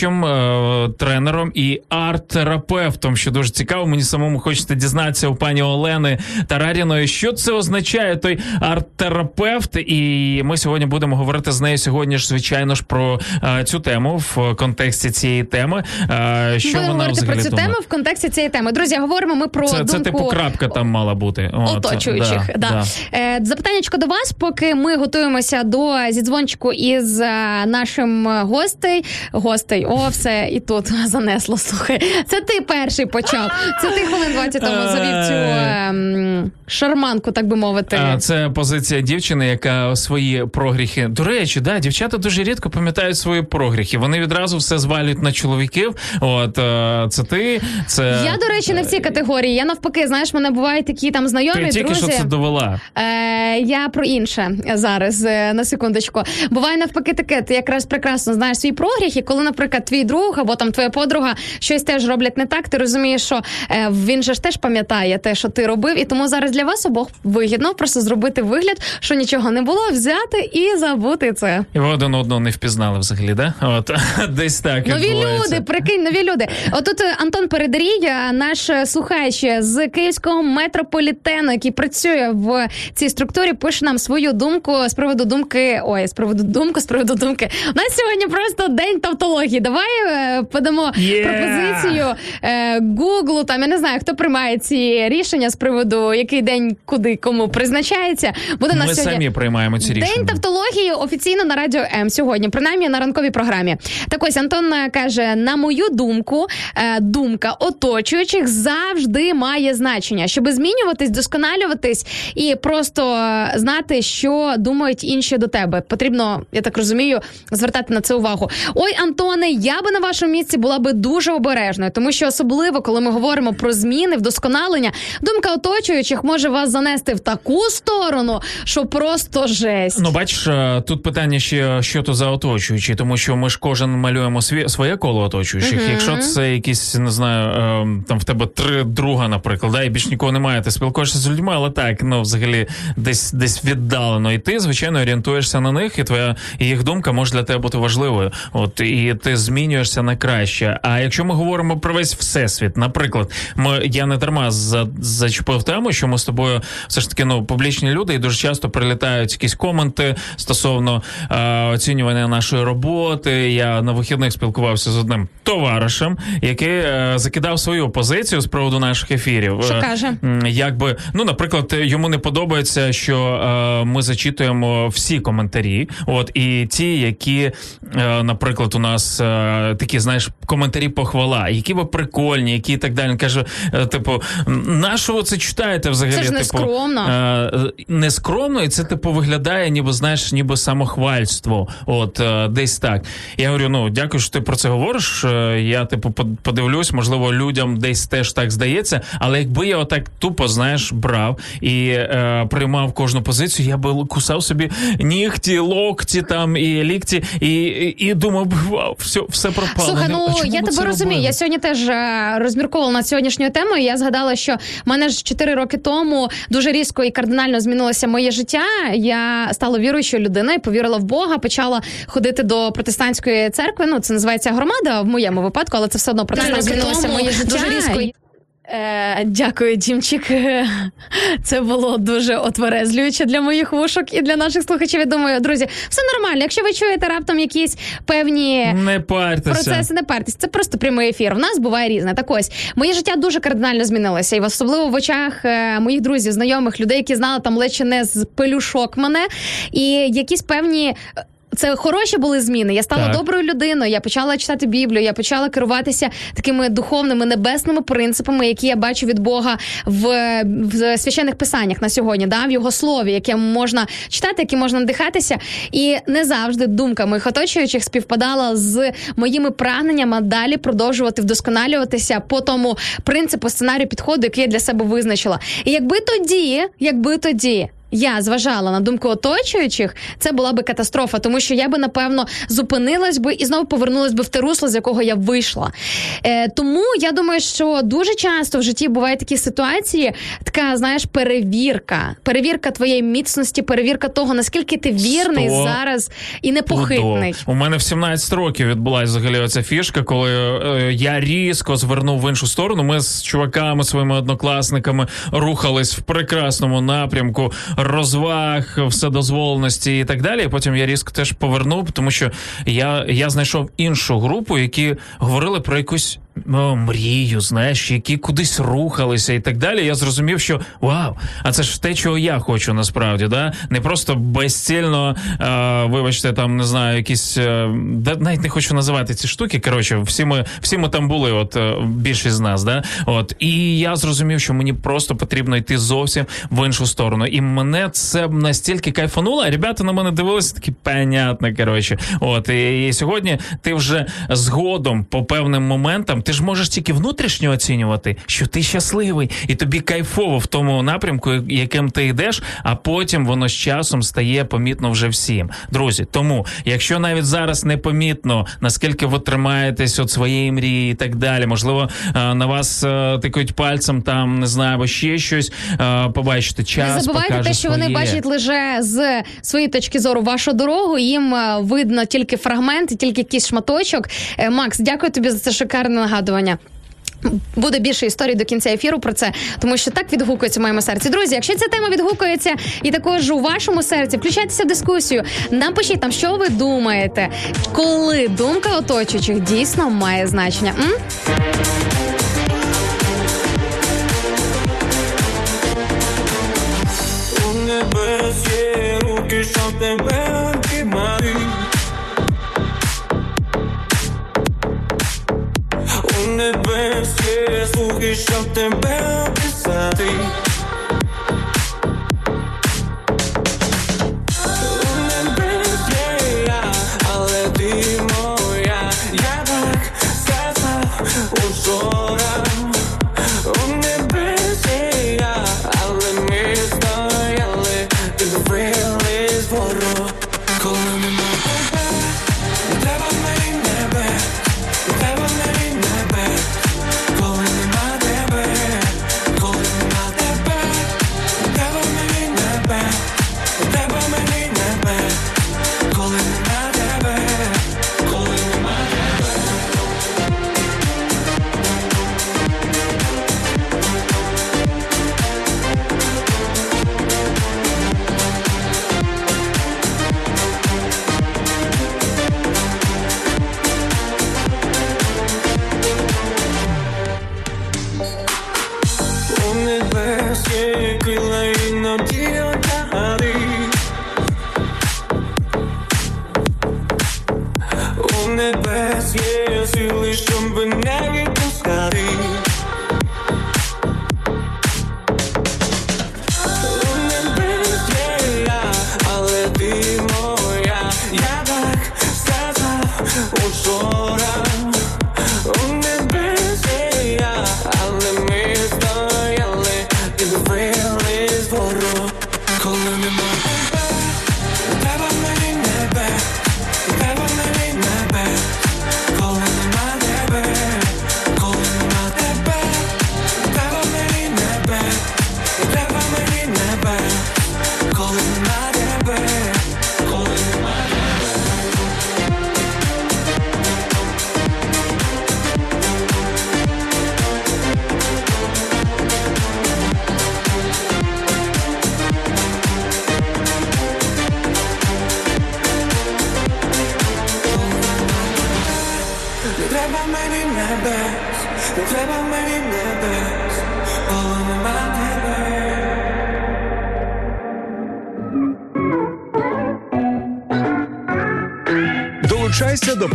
коучем, е, тренером і арт-терапевтом, що дуже цікаво. Мені самому хочеться дізнатися у пані Олени Тараріної, що це означає той арт-терапевт. І ми сьогодні будемо говорити з нею сьогодні ж, звичайно ж, про е, цю тему в контексті цієї теми. Е, що Будемо вона говорити про цю думає. тему в контексті цієї теми. Друзі, говоримо ми про Це, думку це типу крапка там мала бути. От, оточуючих. Да, да. Е, запитаннячко до вас, поки ми готуємося до зідзвончику із нашим гостей, гостей, цей, о, все, і тут занесло. Слухай, це ти перший почав. Це ти хвилин 20 тому завів цю ем, шарманку, так би мовити. Це позиція дівчини, яка свої прогріхи. До речі, да, дівчата дуже рідко пам'ятають свої прогріхи. Вони відразу все звалюють на чоловіків. От е, це ти, це Я, до речі, не в цій категорії. Я навпаки, знаєш, мене бувають такі там знайомі, ти тільки друзі. що це довела. Е, я про інше зараз е, на секундочку. Буває навпаки таке, ти якраз прекрасно знаєш свій прогріх, і коли, наприклад, твій друг або там твоя подруга щось теж роблять не так, ти розумієш, що е, він же ж теж пам'ятає те, що ти робив, і тому зараз для вас обох вигідно просто зробити вигляд, що нічого не було, взяти і забути це. І ви один одного не впізнали взагалі, да? От десь так. Нові люди, прикинь, нові люди. Отут е, Антон Передарій, е, наш слухач з київського метрополітену, який працює в цій структурі, пише нам свою думку з приводу думки. Ой, з приводу думки, з приводу думки. У нас сьогодні просто день тавтології. Давай е, подамо Yeah! пропозицію е, Гуглу. Там я не знаю, хто приймає ці рішення з приводу який день куди кому призначається. Буде у нас сьогодні самі приймаємо ці рішення. День тавтології офіційно на радіо М сьогодні, принаймні на ранковій програмі. Так ось Антон е, каже: на мою думку, е, думка оточуючих завжди має значення, щоб змінюватись, досконалюватись і просто знати, що думають інші до тебе. Потрібно, я так розумію, звертати на це увагу. Ой, Антоне, я би на вашому місці була би дуже обережною, тому що особливо, коли ми говоримо про зміни, вдосконалення, думка оточуючих може вас занести в таку сторону, що просто жесть. Ну, бачиш, е, тут питання ще що то за оточуючі, тому що ми ж кожен малюємо сві, своє коло оточуючих. Мгм. Якщо це якісь, не знаю, е, там в тебе три друга, наприклад, да, і більш нікого немає, ти спілкуєшся з людьми, але так, ну взагалі десь десь віддалено. І ти, звичайно, орієнтуєшся на них, і твоя їх думка може для тебе бути важливою. От і ти змінюєшся на краще. А якщо ми говоримо про весь всесвіт, наприклад, ми я не дарма за, зачепив тему, що ми з тобою все ж таки ну публічні люди, і дуже часто прилітають якісь коменти стосовно е, оцінювання нашої роботи. Я на вихідних спілкувався з одним товаришем, який е, закидав свою позицію з приводу наших ефірів. Що Е, каже? Якби ну, наприклад, йому не подобається, що е, ми зачитуємо всі коментарі. От і ті, які, е, наприклад, у нас е, такі, знаєш, коментарі похвала, які ви прикольні, які і так далі. Він каже, е, типу, на що ви це читаєте взагалі? Це ж типу, нескромно. е, нескромно, і це типу виглядає, ніби знаєш, ніби самохвальство. От е, десь так. Я говорю: ну дякую, що ти про це говориш. Е, Я типу подивлюсь, можливо, людям десь теж так здається. Але якби я отак тупо знаєш брав і е, приймав кожну позицію, я би кусав собі нігті, локті там і лікті, і, і, і думав, вау, все, все пропало. Слухай, ну а чому я тебе розумію. робили? Я сьогодні теж е, розмірковувала над сьогоднішньою темою. Я згадала, що в мене ж 4 роки тому дуже різко і кардинально змінилося моє життя. Я стала віруючою людиною, повірила в Бога, почала ходити до протестантської церкви. Ну це називається громада в моєму випадку, але це все одно протестантська змінилося моє життя. дуже різко. Е, дякую, Дімчик. Це було дуже отверезлююче для моїх вушок і для наших слухачів. Я думаю, друзі, все нормально. Якщо ви чуєте раптом якісь певні Не процеси, не партесь. Це просто прямий ефір. В нас буває різне. Так ось моє життя дуже кардинально змінилося, і особливо в очах е, моїх друзів, знайомих людей, які знали там ледь не з пелюшок мене, і якісь певні. Це хороші були зміни. Я стала Так. доброю людиною. Я почала читати Біблію. Я почала керуватися такими духовними небесними принципами, які я бачу від Бога в, в священних писаннях на сьогодні, да, в його слові, яке можна читати, які можна надихатися. І не завжди думка моїх оточуючих співпадала з моїми прагненнями далі продовжувати вдосконалюватися по тому принципу сценарію підходу, який я для себе визначила. І якби тоді, якби тоді. Я зважала на думку оточуючих, це була би катастрофа, тому що я би напевно зупинилась би і знову повернулась би в те русло, з якого я вийшла. Е, тому я думаю, що дуже часто в житті бувають такі ситуації, така знаєш, перевірка, перевірка твоєї міцності, перевірка того, наскільки ти вірний Сто зараз і непохитний. У мене в 17 років відбулася взагалі оця фішка, коли е, я різко звернув в іншу сторону. Ми з чуваками, своїми однокласниками рухались в прекрасному напрямку розваг, вседозволеності і так далі. Потім я різко теж повернув, тому що я, я знайшов іншу групу, які говорили про якусь о, мрію, знаєш, які кудись рухалися і так далі. Я зрозумів, що вау, а це ж те, чого я хочу насправді, да? Не просто безцільно, е, вибачте, там не знаю, якісь е, да, навіть не хочу називати ці штуки. Коротше, всі ми всі ми там були, от е, більшість з нас, да. От і я зрозумів, що мені просто потрібно йти зовсім в іншу сторону. І мене це настільки кайфануло. Ребята на мене дивилися такі понятно, коротше. От і, і сьогодні ти вже згодом по певним моментам ти ж можеш тільки внутрішньо оцінювати, що ти щасливий, і тобі кайфово в тому напрямку, яким ти йдеш, а потім воно з часом стає помітно вже всім. Друзі, тому якщо навіть зараз не помітно, наскільки ви тримаєтесь від своєї мрії і так далі, можливо, е, на вас е, тикають пальцем, там не знаю, або ще щось. е, Побачите, час Не забувайте покаже те, що вони бачать лише з своєї точки зору вашу дорогу. Їм видно тільки фрагмент, тільки якийсь шматочок. Макс, дякую тобі за це шикарне нагадування. Буде більше історій до кінця ефіру про це, тому що так відгукується в моєму серці. Друзі, якщо ця тема відгукується і також у вашому серці, включайтеся в дискусію. Напишіть там, що ви думаєте, коли думка оточуючих дійсно має значення. М? У є руки, щоб тебе обіймати У небес є слухи, щоб тебе описати ти моя Я так сказав учора сили, щоб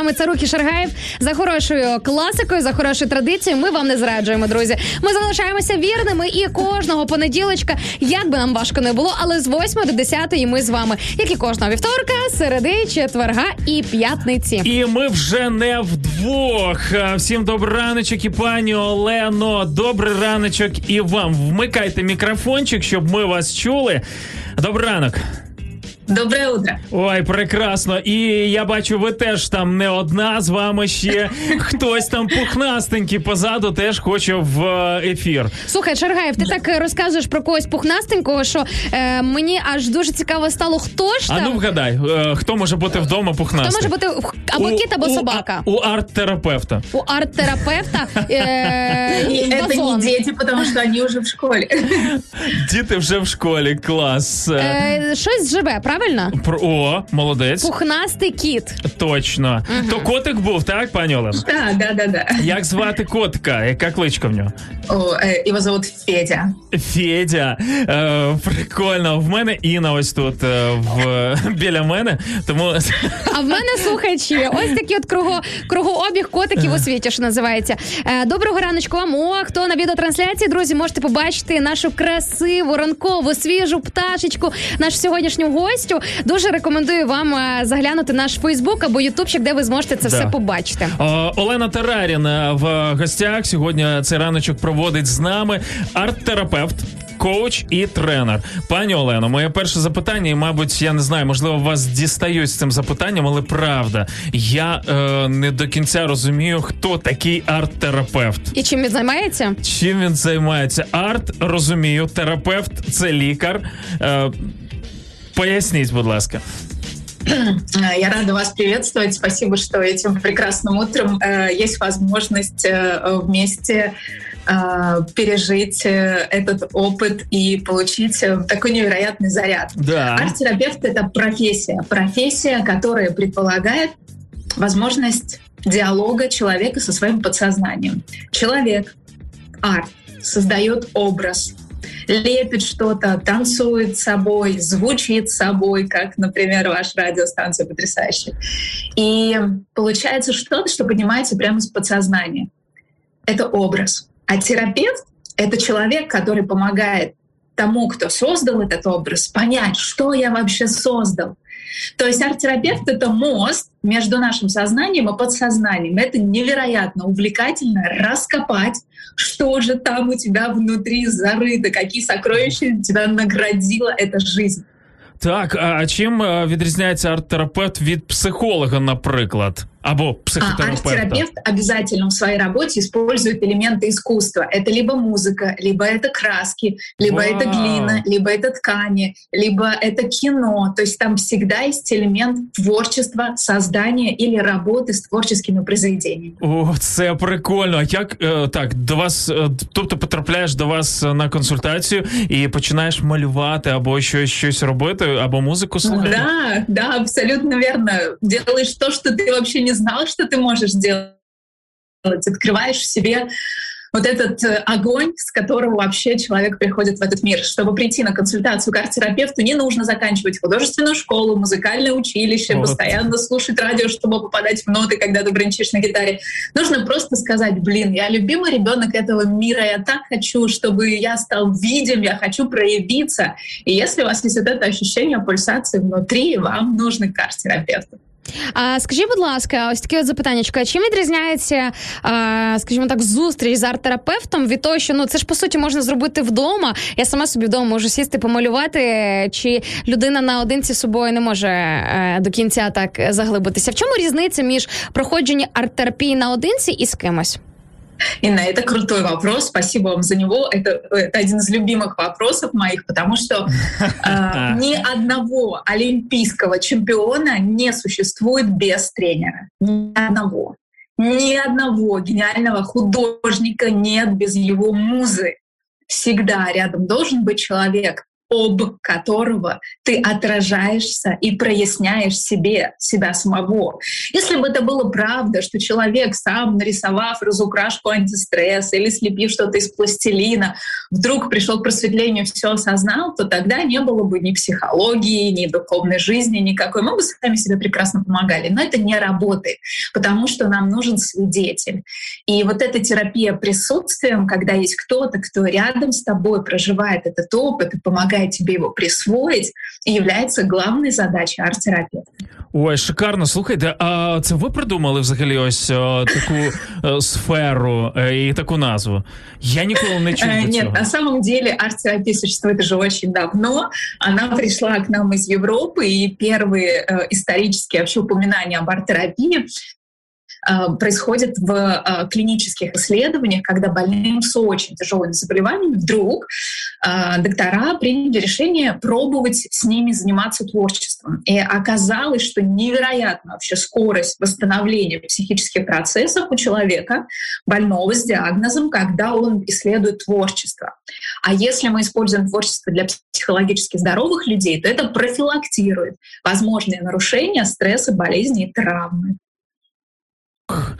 Вами Царук і Шаргаєв. За хорошою класикою, за хорошою традицією. Ми вам не зраджуємо, друзі. Ми залишаємося вірними і кожного понеділочка, як би нам важко не було, але з 8 до 10 ми з вами, як і кожного вівторка, середи, четверга і п'ятниці. І ми вже не вдвох. Всім добрий раночок і пані Олено. Добрий раночок і вам. Вмикайте мікрофончик, щоб ми вас чули. Добрий ранок. Доброе утро. Ой, прекрасно. І я бачу, ви теж там не одна з вами ще хтось там пухнастенький позаду теж хоче в е, ефір. Слухай, Шаргаєв, ти так е, розказуєш про когось пухнастенького, що е, мені аж дуже цікаво стало, хто ж там. А ну вгадай, е, хто може бути вдома Хто може бути або У- кіт, або у- собака. У арт-терапевта. У арт-терапевта е, И это вазон. не дети, потому что они уже в школе. Діти вже в школі, клас. Е, Е, щось живе, правильно? Про о, молодець. Пухнастий кіт. Точно. То котик був, так, пані Олено? Да, да, да, да. Як звати котика? Яка кличка в нього? О, э, его зовут Федя. Федя. Е, прикольно. В мене Інна ось тут е, в, біля мене. Тому А в мене слухачі, ось такий от круго, кругообіг котиків у світі, що називається. Е, доброго раночку вам. О, хто на відеотрансляції, друзі, можете побачити нашу красиву ранкову свіжу пташечку, нашу сьогоднішню гостю. Дуже рекомендую вам е, заглянути наш Фейсбук або Ютубчик, де ви зможете це Да. все побачити. О, Олена Тараріна в гостях сьогодні цей раночок проводить з нами арт-терапевт. Коуч і тренер. Пані Олено, моє перше запитання, і, мабуть, я не знаю, можливо, вас дістають з цим запитанням, але правда, я е, не до кінця розумію, хто такий арт-терапевт. І чим він займається? Чим він займається? Арт розумію, терапевт це лікар. Е, поясніть, будь ласка. Я рада вас приветствовать. Спасибо, что этим прекрасным утром э, есть возможность э, вместе э, пережить э, этот опыт и получить э, такой невероятный заряд. Да. Арт-терапевт — это профессия. Профессия, которая предполагает возможность диалога человека со своим подсознанием. Человек, арт, создает образ, лепит что-то, танцует с собой, звучит с собой, как, например, ваша радиостанция потрясающая. И получается что-то, что поднимается прямо из подсознания. Это образ. А терапевт — это человек, который помогает тому, кто создал этот образ, понять, что я вообще создал. То есть арт-терапевт — это мост между нашим сознанием и подсознанием. Это невероятно увлекательно раскопать, что же там у тебя внутри зарыто, какие сокровища тебя наградила эта жизнь. Так, а чим е, відрізняється арт-терапевт від психолога, наприклад, або А психотерапевта? арт-терапевт обязательно в своей работе использует элементы искусства. Это либо музыка, либо это краски, либо Вау. это глина, либо это ткани, либо это кино. То есть там всегда есть элемент творчества, создания или работы с творческими произведениями. О, це прикольно. А як е, так до вас, е, тобто потрапляєш до вас е, на консультацію і починаєш малювати або щось, щось робити, або музику слухати? Да, да, абсолютно верно. Делаешь то, что ты вообще не знал, что ты можешь делать. Открываешь в себе вот этот э, огонь, с которого вообще человек приходит в этот мир. Чтобы прийти на консультацию к арт-терапевту, не нужно заканчивать художественную школу, музыкальное училище, Вот. постоянно слушать радио, чтобы попадать в ноты, когда ты брончишь на гитаре. Нужно просто сказать, блин, я любимый ребенок этого мира, я так хочу, чтобы я стал видим, я хочу проявиться. И если у вас есть вот это ощущение пульсации внутри, вам нужно к арт-терапевту. А скажіть, будь ласка, ось таке от запитаннячко. Чим відрізняється, а, скажімо так, зустріч з арт-терапевтом від того, що ну це ж по суті можна зробити вдома. Я сама собі вдома можу сісти, помалювати, чи людина наодинці з собою не може а, до кінця так заглибитися. В чому різниця між проходженням арт-терапії наодинці і з кимось? Инна, это крутой вопрос. Спасибо вам за него. Это, это один из любимых вопросов моих, потому что э, ни одного олимпийского чемпиона не существует без тренера. Ни одного. Ни одного гениального художника нет без его музы. Всегда рядом должен быть человек, об которого ты отражаешься и проясняешь себе себя самого. Если бы это было правда, что человек сам, нарисовав разукрашку антистресса или слепив что-то из пластилина, вдруг пришел к просветлению, все осознал, то тогда не было бы ни психологии, ни духовной жизни никакой. Мы бы сами себе прекрасно помогали. Но это не работает, потому что нам нужен свидетель. И вот эта терапия присутствием, когда есть кто-то, кто рядом с тобой проживает этот опыт и помогает тебе его присвоить, и является главной задачей арт-терапевта. Ой, шикарно. Слухайте, а це ви придумали взагалі ось о, таку е, сферу е, і таку назву? Я ніколи не чув Э, до Нет, цього. на самом деле арт-терапия существует уже очень давно. Она пришла к нам из Европы, и первые э, исторические вообще упоминания об арт-терапии э, происходят в э, клинических исследованиях, когда больным с очень тяжелыми заболеваниями вдруг э, доктора приняли решение пробовать с ними заниматься творчеством. И оказалось, что невероятна вообще скорость восстановления психических процессов у человека, больного с диагнозом, когда он исследует творчество. А если мы используем творчество для психологически здоровых людей, то это профилактирует возможные нарушения, стрессы, болезни и травмы.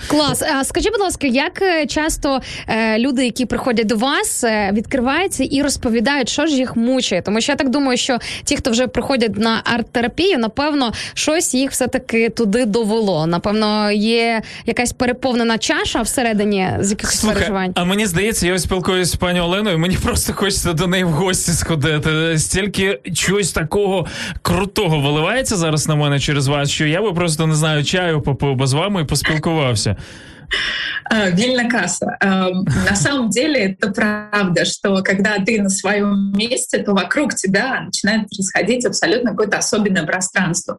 Клас. А скажіть, будь ласка, як е, часто е, люди, які приходять до вас, е, відкриваються і розповідають, що ж їх мучає? Тому що я так думаю, що ті, хто вже приходять на арт-терапію, напевно, щось їх все таки туди довело. Напевно, є якась переповнена чаша всередині з якихось переживань. а мені здається, я спілкуюся з пані Оленою. Мені просто хочеться до неї в гості сходити. Стільки чогось такого крутого виливається зараз на мене через вас, що я би просто не знаю, чаю попив би з вами і поспілкувався. Э, Вильна касса. Э, На самом деле это правда, что когда ты на своем месте, то вокруг тебя начинает происходить абсолютно какое-то особенное пространство.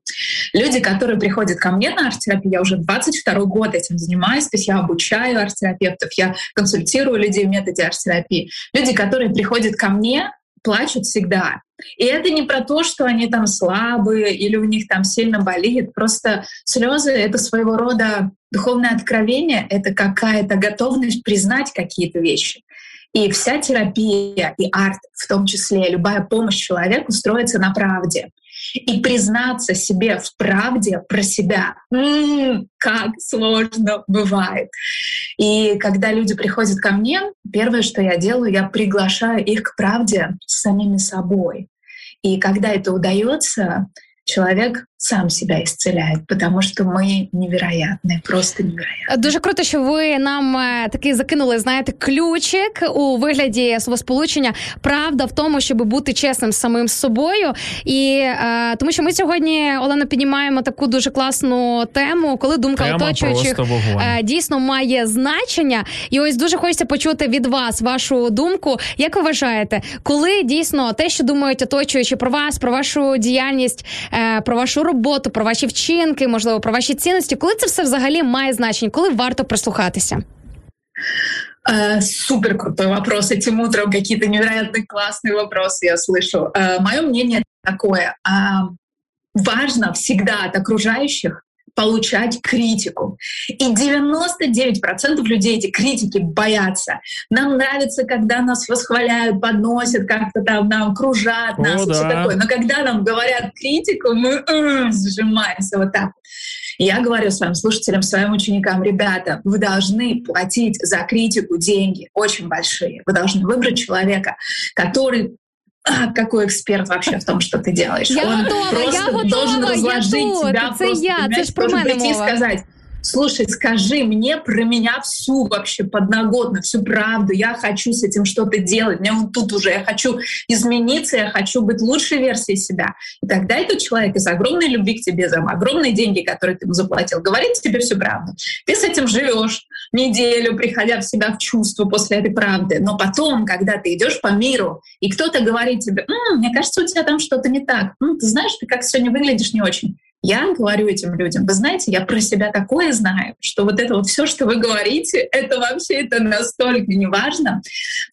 Люди, которые приходят ко мне на арт-терапию, я уже 22 год этим занимаюсь, то есть я обучаю арт-терапевтов, я консультирую людей в методе арт-терапии. Люди, которые приходят ко мне, плачут всегда. И это не про то, что они там слабые или у них там сильно болит. Просто слезы — это своего рода духовное откровение, это какая-то готовность признать какие-то вещи. И вся терапия и арт, в том числе любая помощь человеку, строится на правде. И признаться себе в правде про себя, м, как сложно бывает. И когда люди приходят ко мне, первое, что я делаю, я приглашаю их к правде с самими собой. И когда это удается, человек сам себя исцеляет, потому что мы невероятные, просто невероятные. Дуже круто, що ви нам е, таки закинули, знаєте, ключик у вигляді словосполучення. Правда в тому, щоб бути чесним з самим собою. І е, тому, що ми сьогодні, Олена, піднімаємо таку дуже класну тему, коли думка Тема оточуючих просто вогонь. е, дійсно має значення. І ось дуже хочеться почути від вас вашу думку. Як ви вважаєте, коли дійсно те, що думають оточуючи про вас, про вашу діяльність, е, про вашу роботу, про ваші вчинки, можливо, про ваші цінності, коли це все взагалі має значення, коли варто прислухатися? Э, Супер крутой вопрос. Этим утром какие-то невероятно классные вопросы я слышу. Мое мнение такое. А, Важно всегда от окружающих получать критику. И 99% людей эти критики боятся. Нам нравится, когда нас восхваляют, подносят, как-то там нам кружат О, нас и все такое. Но когда нам говорят критику, мы м, сжимаемся вот так. И я говорю своим слушателям, своим ученикам, ребята, вы должны платить за критику деньги очень большие. Вы должны выбрать человека, который а, какой эксперт вообще в том, что ты делаешь. Я Он готова, просто я готова, должен я разложить тут, тебя это просто, я, понимаешь, это ж про должен мене прийти и мова. сказать, Слушай, скажи мне про меня всю вообще подноготно, всю правду. Я хочу с этим что-то делать. Мне вот тут уже, я хочу измениться, я хочу быть лучшей версией себя. И тогда этот человек из огромной любви к тебе, за огромные деньги, которые ты ему заплатил, говорит тебе всю правду. Ты с этим живешь неделю, приходя в себя в чувство после этой правды. Но потом, когда ты идешь по миру, и кто-то говорит тебе, «М, мне кажется, у тебя там что-то не так. «М, ты знаешь, ты как сегодня выглядишь не очень. Я говорю этим людям, вы знаете, я про себя такое знаю, что вот это вот все, что вы говорите, это вообще это настолько неважно.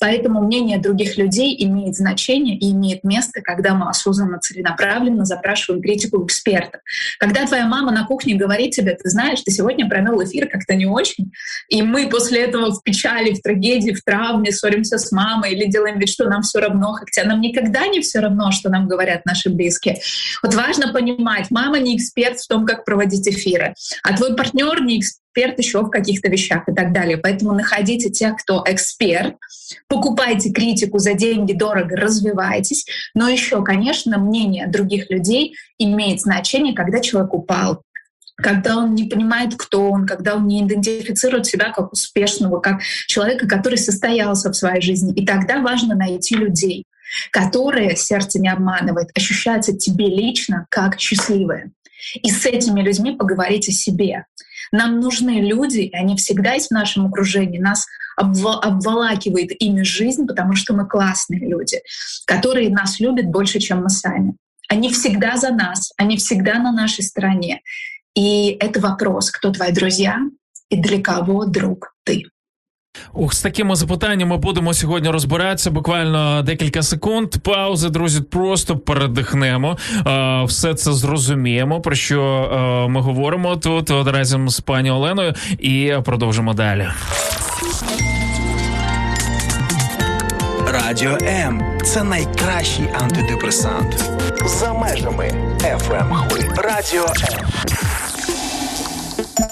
Поэтому мнение других людей имеет значение и имеет место, когда мы осознанно, целенаправленно запрашиваем критику у эксперта. Когда твоя мама на кухне говорит тебе, ты знаешь, ты сегодня провел эфир как-то не очень, и мы после этого в печали, в трагедии, в травме ссоримся с мамой или делаем вид, что нам все равно, хотя нам никогда не все равно, что нам говорят наши близкие. Вот важно понимать, мама не эксперт в том, как проводить эфиры, а твой партнер не эксперт еще в каких-то вещах и так далее. Поэтому находите тех, кто эксперт, покупайте критику за деньги дорого, развивайтесь. Но еще, конечно, мнение других людей имеет значение, когда человек упал, когда он не понимает, кто он, когда он не идентифицирует себя как успешного, как человека, который состоялся в своей жизни. И тогда важно найти людей, которые, сердце не обманывает, ощущаются тебе лично как счастливые. И с этими людьми поговорить о себе. Нам нужны люди, и они всегда есть в нашем окружении. Нас обволакивает ими жизнь, потому что мы классные люди, которые нас любят больше, чем мы сами. Они всегда за нас, они всегда на нашей стороне. И это вопрос, кто твои друзья и для кого друг ты. Ух, з такими запитаннями будемо сьогодні розбиратися. Буквально декілька секунд. Паузи, друзі, просто передихнемо. Все це зрозуміємо, про що ми говоримо тут разом з пані Оленою, і продовжимо далі. Радіо М це найкращий антидепресант. За межами FM. Радіо М.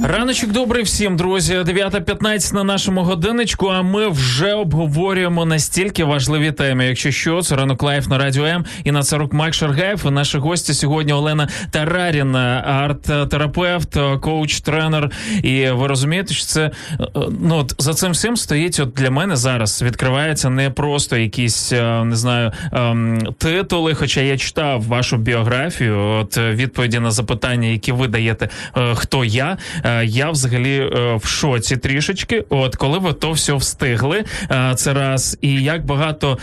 Раночок добрий всім, друзі. 9.15 на нашому годиночку. А ми вже обговорюємо настільки важливі теми. Якщо що, це ранок лайф на радіо М Інна Царук, Макс Шаргаєв. Наші гості сьогодні Олена Тараріна, арт-терапевт, коуч, тренер. І ви розумієте, що це ну от за цим всім стоїть. От для мене зараз відкривається не просто якісь е, не знаю ем, титули. Хоча я читав вашу біографію, от відповіді на запитання, які ви даєте, е, хто я. Е, Я взагалі е, в шоці трішечки. От коли ви то все встигли, е, це раз, і як багато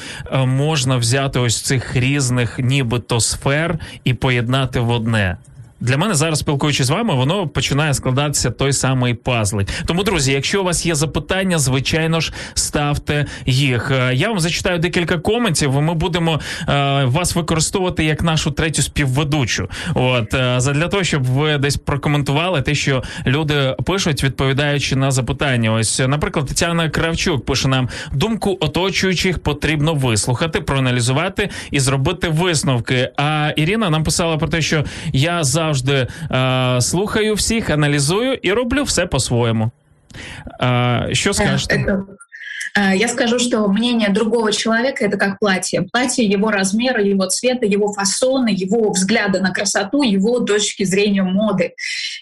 можна взяти ось цих різних, нібито сфер і поєднати в одне. Для мене зараз спілкуючись з вами, воно починає складатися той самий пазлик. Тому, друзі, якщо у вас є запитання, звичайно ж ставте їх. Е, Я вам зачитаю декілька коментів. Ми будемо е, вас використовувати як нашу третю співведучу. От е, задля того, щоб ви десь прокоментували те, що люди пишуть, відповідаючи на запитання. Ось, наприклад, Тетяна Кравчук пише нам: думку оточуючих потрібно вислухати, проаналізувати і зробити висновки. А Ірина нам писала про те, що я завжди е, слухаю всіх, аналізую і роблю все по-своєму. Е, що скажете? Э, Я скажу, что мнение другого человека — это как платье. Платье — его размера, его цвета, его фасона, его взгляда на красоту, его точки зрения моды.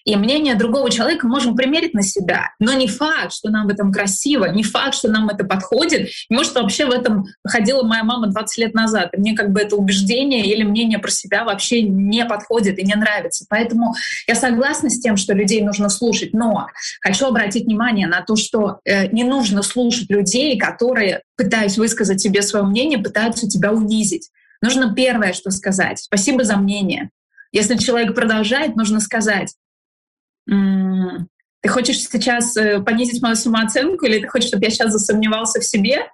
И мнение другого человека можем примерить на себя. Но не факт, что нам в этом красиво, не факт, что нам это подходит. Может, вообще в этом ходила моя мама 20 лет назад. И мне как бы это убеждение или мнение про себя вообще не подходит и не нравится. Поэтому я согласна с тем, что людей нужно слушать. Но хочу обратить внимание на то, что э, не нужно слушать людей, которые, пытаясь высказать тебе свое мнение, пытаются тебя унизить. Нужно первое, что сказать. Спасибо за мнение. Если человек продолжает, нужно сказать, «М, ты хочешь сейчас э, понизить мою самооценку или ты хочешь, чтобы я сейчас засомневался в себе?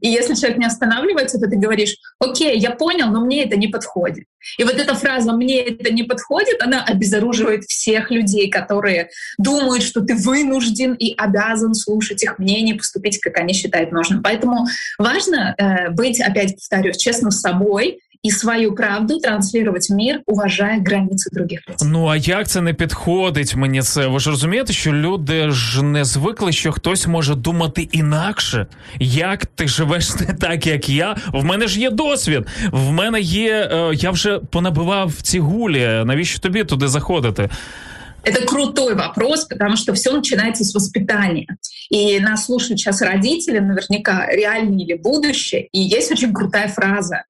И если человек не останавливается, то ты говоришь, окей, я понял, но мне это не подходит. И вот эта фраза «мне это не подходит», она обезоруживает всех людей, которые думают, что ты вынужден и обязан слушать их мнение, поступить, как они считают нужным. Поэтому важно э, быть, опять повторюсь, честным с собой и свою правду транслировать в мир, уважая границы других людей. Ну а як це не підходить мені це? Ви ж розумієте, що люди ж не звикли, що хтось може думати інакше. Як ти живеш не так, як я? В мене ж є досвід. В мене є. е, я вже понабивав ці гулі. Навіщо тобі туди заходити? Это крутой вопрос, потому что все начинается с воспитания. И нас слушают сейчас родители, наверняка реальные или будущее. И есть очень крутая фраза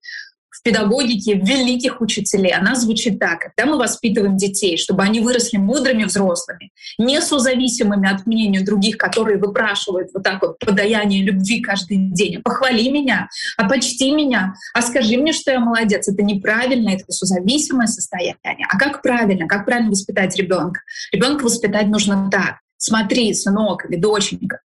в педагогике великих учителей. Она звучит так. Когда мы воспитываем детей, чтобы они выросли мудрыми взрослыми, не созависимыми от мнения других, которые выпрашивают вот так вот подаяние любви каждый день. Похвали меня, а почти меня, а скажи мне, что я молодец. Это неправильно, это созависимое состояние. А как правильно? Как правильно воспитать ребенка? Ребенка воспитать нужно так. Смотри, сынок или доченька,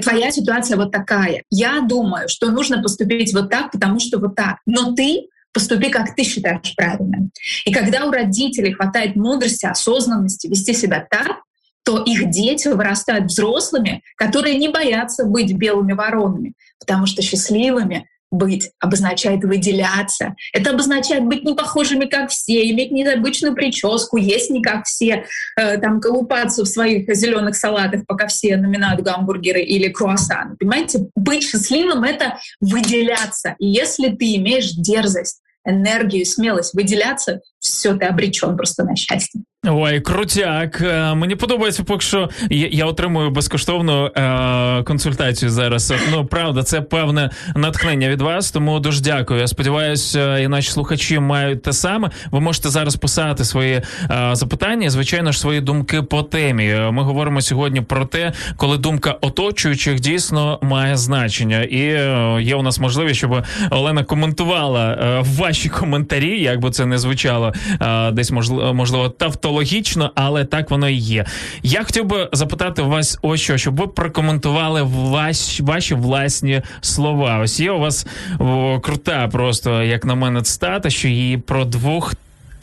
твоя ситуация вот такая. Я думаю, что нужно поступить вот так, потому что вот так. Но ты поступи, как ты считаешь правильным. И когда у родителей хватает мудрости, осознанности вести себя так, то их дети вырастают взрослыми, которые не боятся быть белыми воронами, потому что счастливыми быть обозначает выделяться. Это обозначает быть не похожими, как все, иметь необычную прическу, есть не как все, э, там колупаться в своих зеленых салатах, пока все номинают гамбургеры или круассаны. Понимаете, быть счастливым — это выделяться. И если ты имеешь дерзость, энергию, смелость выделяться, все, ты обречен просто на счастье. Ой, крутяк. Е, Мені подобається, поки що я, я отримую безкоштовну е, консультацію зараз. Ну, правда, це певне натхнення від вас, тому дуже дякую. Я сподіваюся, і наші слухачі мають те саме. Ви можете зараз писати свої е, запитання, звичайно ж, свої думки по темі. Е, Ми говоримо сьогодні про те, коли думка оточуючих дійсно має значення. І е, є у нас можливість, щоб Олена коментувала е, ваші коментарі, як би це не звучало е, десь можливо, можливо тавтологічно, але так воно і є. Я хотів би запитати вас ось що, щоб ви прокоментували ваші, ваші власні слова. Ось є у вас о, крута, просто як на мене, цитата, що її про двох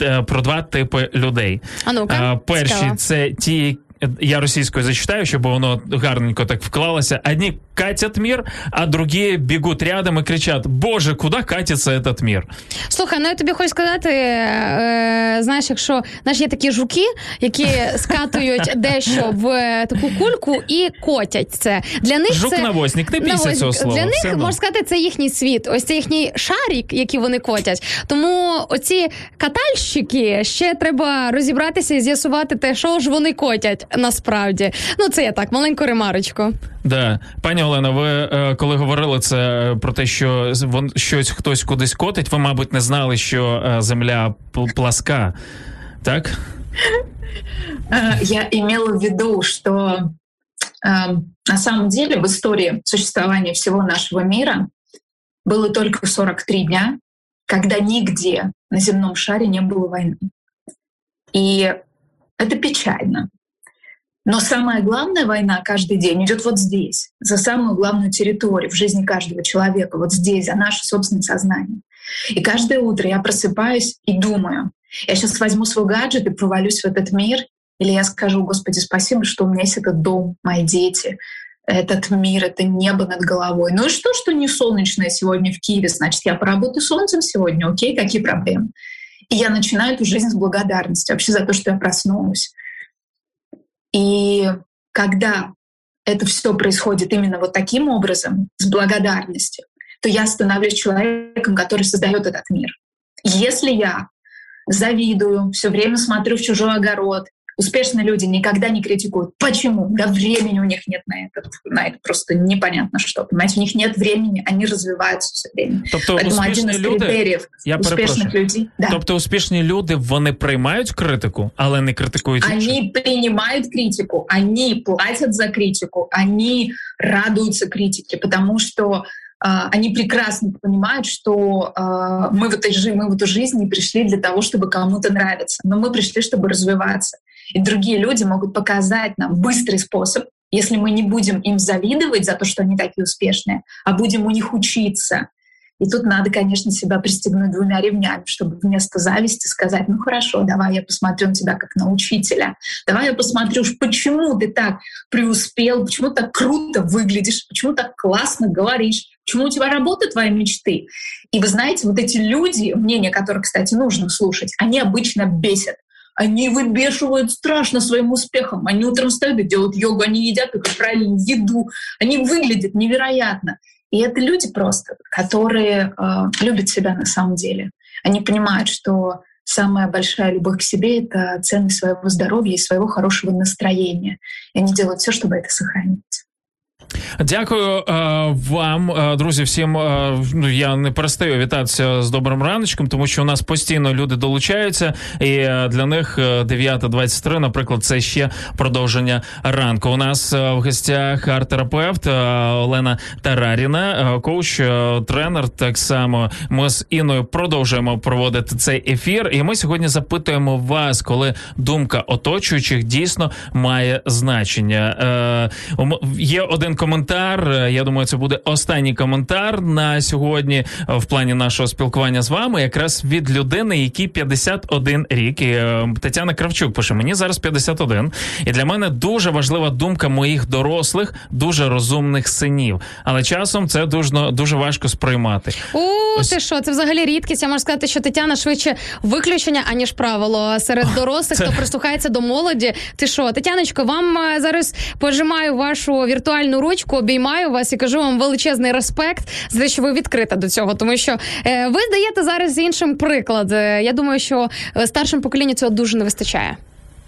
е, про два типи людей. А ну-ка, перші цікаво. це ті. Я російською зачитаю, щоб воно гарненько так вклалося. Одні катять мир, а другі бігуть рядом і кричать: Боже, куди катиться этот мир? Слухай, ну я тобі хочу сказати, е, знаєш, якщо знаєш, є такі жуки, які скатують дещо в е, таку кульку і котять це. Для них Жук це навозник, не бійся Навозник. цього слова, Для них можна сказати, це їхній світ. Ось це їхній шарик, який вони котять. Тому оці катальщики ще треба розібратися і з'ясувати те, що ж вони котять насправді. Ну це я так, маленьку ремарочку. Да, пані Олена, ви е, коли говорили це е, про те, що з- вон щось хтось кудись котить, ви, мабуть, не знали, що е, земля пл- пласка. Так? Э, Я имела в виду, что э, на самом деле в истории существования всего нашего мира было только 43 дня, когда нигде на земном шаре не было войны. И это печально. Но самая главная война каждый день идет вот здесь, за самую главную территорию в жизни каждого человека, вот здесь, за наше собственное сознание. И каждое утро я просыпаюсь и думаю, я сейчас возьму свой гаджет и провалюсь в этот мир, или я скажу, Господи, спасибо, что у меня есть этот дом, мои дети, этот мир, это небо над головой. Ну и что, что не солнечное сегодня в Киеве? Значит, я поработаю солнцем сегодня, окей, какие проблемы? И я начинаю эту жизнь с благодарности вообще за то, что я проснулась. И когда это все происходит именно вот таким образом, с благодарностью, то я становлюсь человеком, который создает этот мир. Если я завидую, все время смотрю в чужой огород, успешные люди никогда не критикуют. Почему? Да времени у них нет на это. На это просто непонятно что. Понимаете, у них нет времени, они развиваются все время. Тобто Поэтому один успішні из люди, критериев я успешных перепрошую. людей. Да. Тобто успішні люди вони приймають критику, але не критикують інших. Они принимают критику, они платят за критику, они радуются критике, потому что а, они прекрасно понимают, что а, мы, в этой, жи- мы в эту жизнь не пришли для того, чтобы кому-то нравиться, но мы пришли, чтобы развиваться. И другие люди могут показать нам быстрый способ, если мы не будем им завидовать за то, что они такие успешные, а будем у них учиться. И тут надо, конечно, себя пристегнуть двумя ремнями, чтобы вместо зависти сказать, ну хорошо, давай я посмотрю на тебя как на учителя, давай я посмотрю, почему ты так преуспел, почему так круто выглядишь, почему так классно говоришь, почему у тебя работают твои мечты. И вы знаете, вот эти люди, мнение которых, кстати, нужно слушать, они обычно бесят. Они выбешивают страшно своим успехом. Они утром встают и делают йогу, они едят только правильную еду. Они выглядят невероятно. И это люди просто, которые э, любят себя на самом деле. Они понимают, что самая большая любовь к себе — это ценность своего здоровья и своего хорошего настроения. И они делают все, чтобы это сохранить. Дякую е, вам, е, друзі. Всім е, ну я не перестаю вітатися з добрим раночком, тому що у нас постійно люди долучаються, і для них е, 9.23, наприклад, це ще продовження ранку. У нас в гостях арт-терапевт Олена Тараріна, коуч, тренер. Так само ми з Іною продовжуємо проводити цей ефір. І ми сьогодні запитуємо вас, коли думка оточуючих дійсно має значення. Е, є один коментар. Е, Я думаю, це буде останній коментар на сьогодні в плані нашого спілкування з вами, якраз від людини, якій 51 рік. І, е, Тетяна Кравчук пише: мені зараз 51. І для мене дуже важлива думка моїх дорослих, дуже розумних синів. Але часом це дуже, дуже важко сприймати. У ти що? Це взагалі рідкість. Я можу сказати, що Тетяна швидше виключення, аніж правило серед дорослих, Це- хто прислухається до молоді. Ти що, Тетяночко, вам е, зараз пожимаю вашу віртуальну ручку. Дзвіночку, обіймаю вас і кажу вам величезний респект за те, що ви відкрита до цього. Тому що е, ви даєте зараз іншим приклад. Е, Я думаю, що е, старшим поколінню цього дуже не вистачає.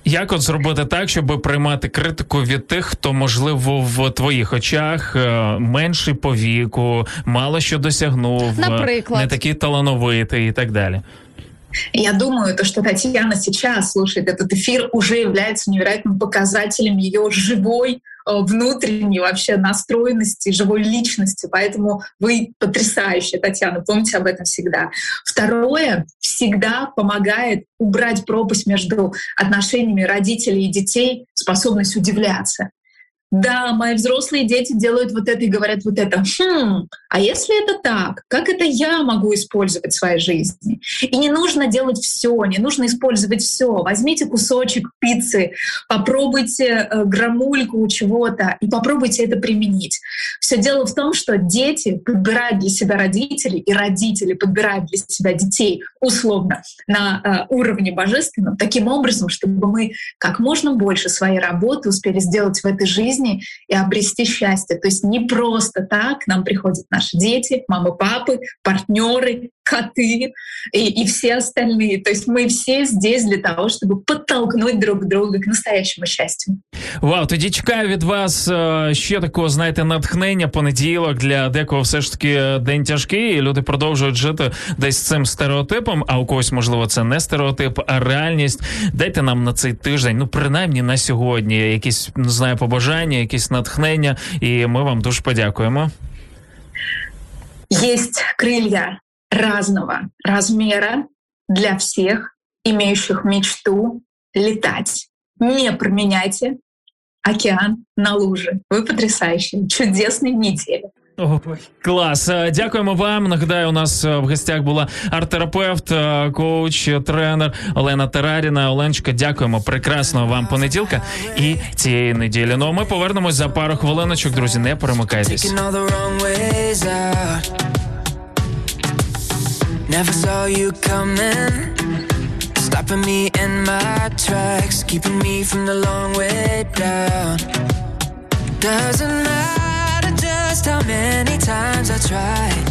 Як от зробити так, щоб приймати критику від тих, хто можливо в твоїх очах менший по віку, мало що досягнув, Наприклад. не такий талановитий і так далі. Я думаю, то, что Татьяна сейчас слушает этот эфир, уже является невероятным показателем ее живой э, внутренней вообще настроенности, живой личности. Поэтому вы потрясающая, Татьяна, помните об этом всегда. Второе, всегда помогает убрать пропасть между отношениями родителей и детей, способность удивляться. Да, мои взрослые дети делают вот это и говорят вот это. Хм, а если это так, как это я могу использовать в своей жизни? И не нужно делать все, не нужно использовать все. Возьмите кусочек пиццы, попробуйте э, грамульку чего-то и попробуйте это применить. Все дело в том, что дети подбирают для себя родителей, и родители подбирают для себя детей условно на э, уровне божественном, таким образом, чтобы мы как можно больше своей работы успели сделать в этой жизни и обрести счастье. То есть не просто так к нам приходят наши дети, мамы, папы, партнеры, коты и, и все остальные. То есть мы все здесь для того, чтобы подтолкнуть друг друга к настоящему счастью. Вау, тоді чекаю від вас е, ще такого, знаєте, натхнення понеділок для декого все ж таки день тяжкий, і люди продовжують жити десь цим стереотипом. А у когось, можливо, це не стереотип, а реальність. Дайте нам на цей тиждень, ну принаймні на сьогодні, якісь не знаю, побажання, якісь натхнення, і ми вам дуже подякуємо. Есть крылья разного размера для всех, имеющих мечту летать. Не променяйте океан на лужи. Вы потрясающие. Чудесной недели. Клас, Е, дякуємо вам. Нагадаю, у нас е, в гостях була арт-терапевт, е, коуч, тренер Олена Тераріна. Оленчика, дякуємо. Прекрасного вам понеділка і цієї неділі. Ну а ми повернемось за пару хвилиночок, друзі. Не перемикайтесь. Never saw you coming. Stopping me in my tracks. Keeping me from the long way down. Doesn't matter just how many times I tried.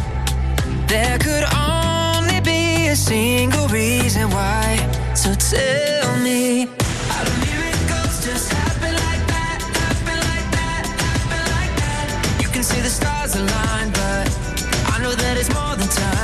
There could only be a single reason why. So tell me. How do miracles just happen like that? Happen like that? Happen like that? You can see the stars aligned but I know that it's more than timing.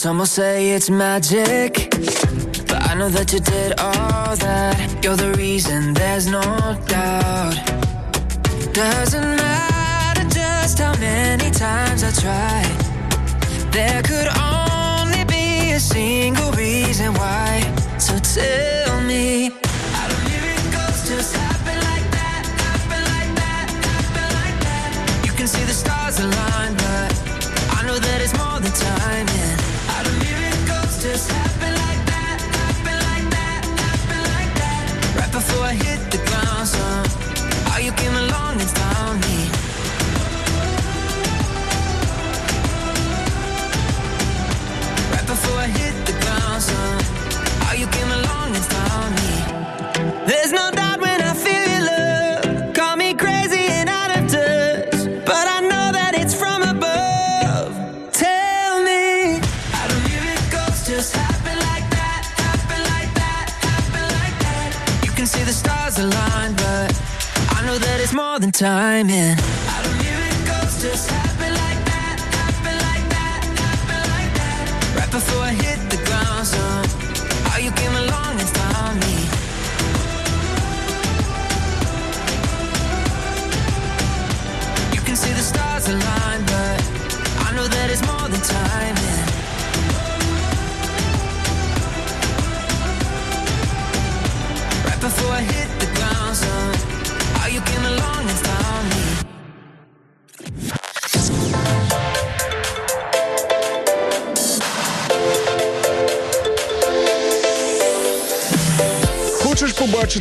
Some will say it's magic. But I know that you did all that. You're the reason, there's no doubt. Doesn't matter how many times I tried. There could only be a single reason why. So tell me. How do miracles just happen like that? Happen like that? Happen like that? You can see the stars align, more than timing. How do just happen like that? Happen like that? Happen like that? Right before I hit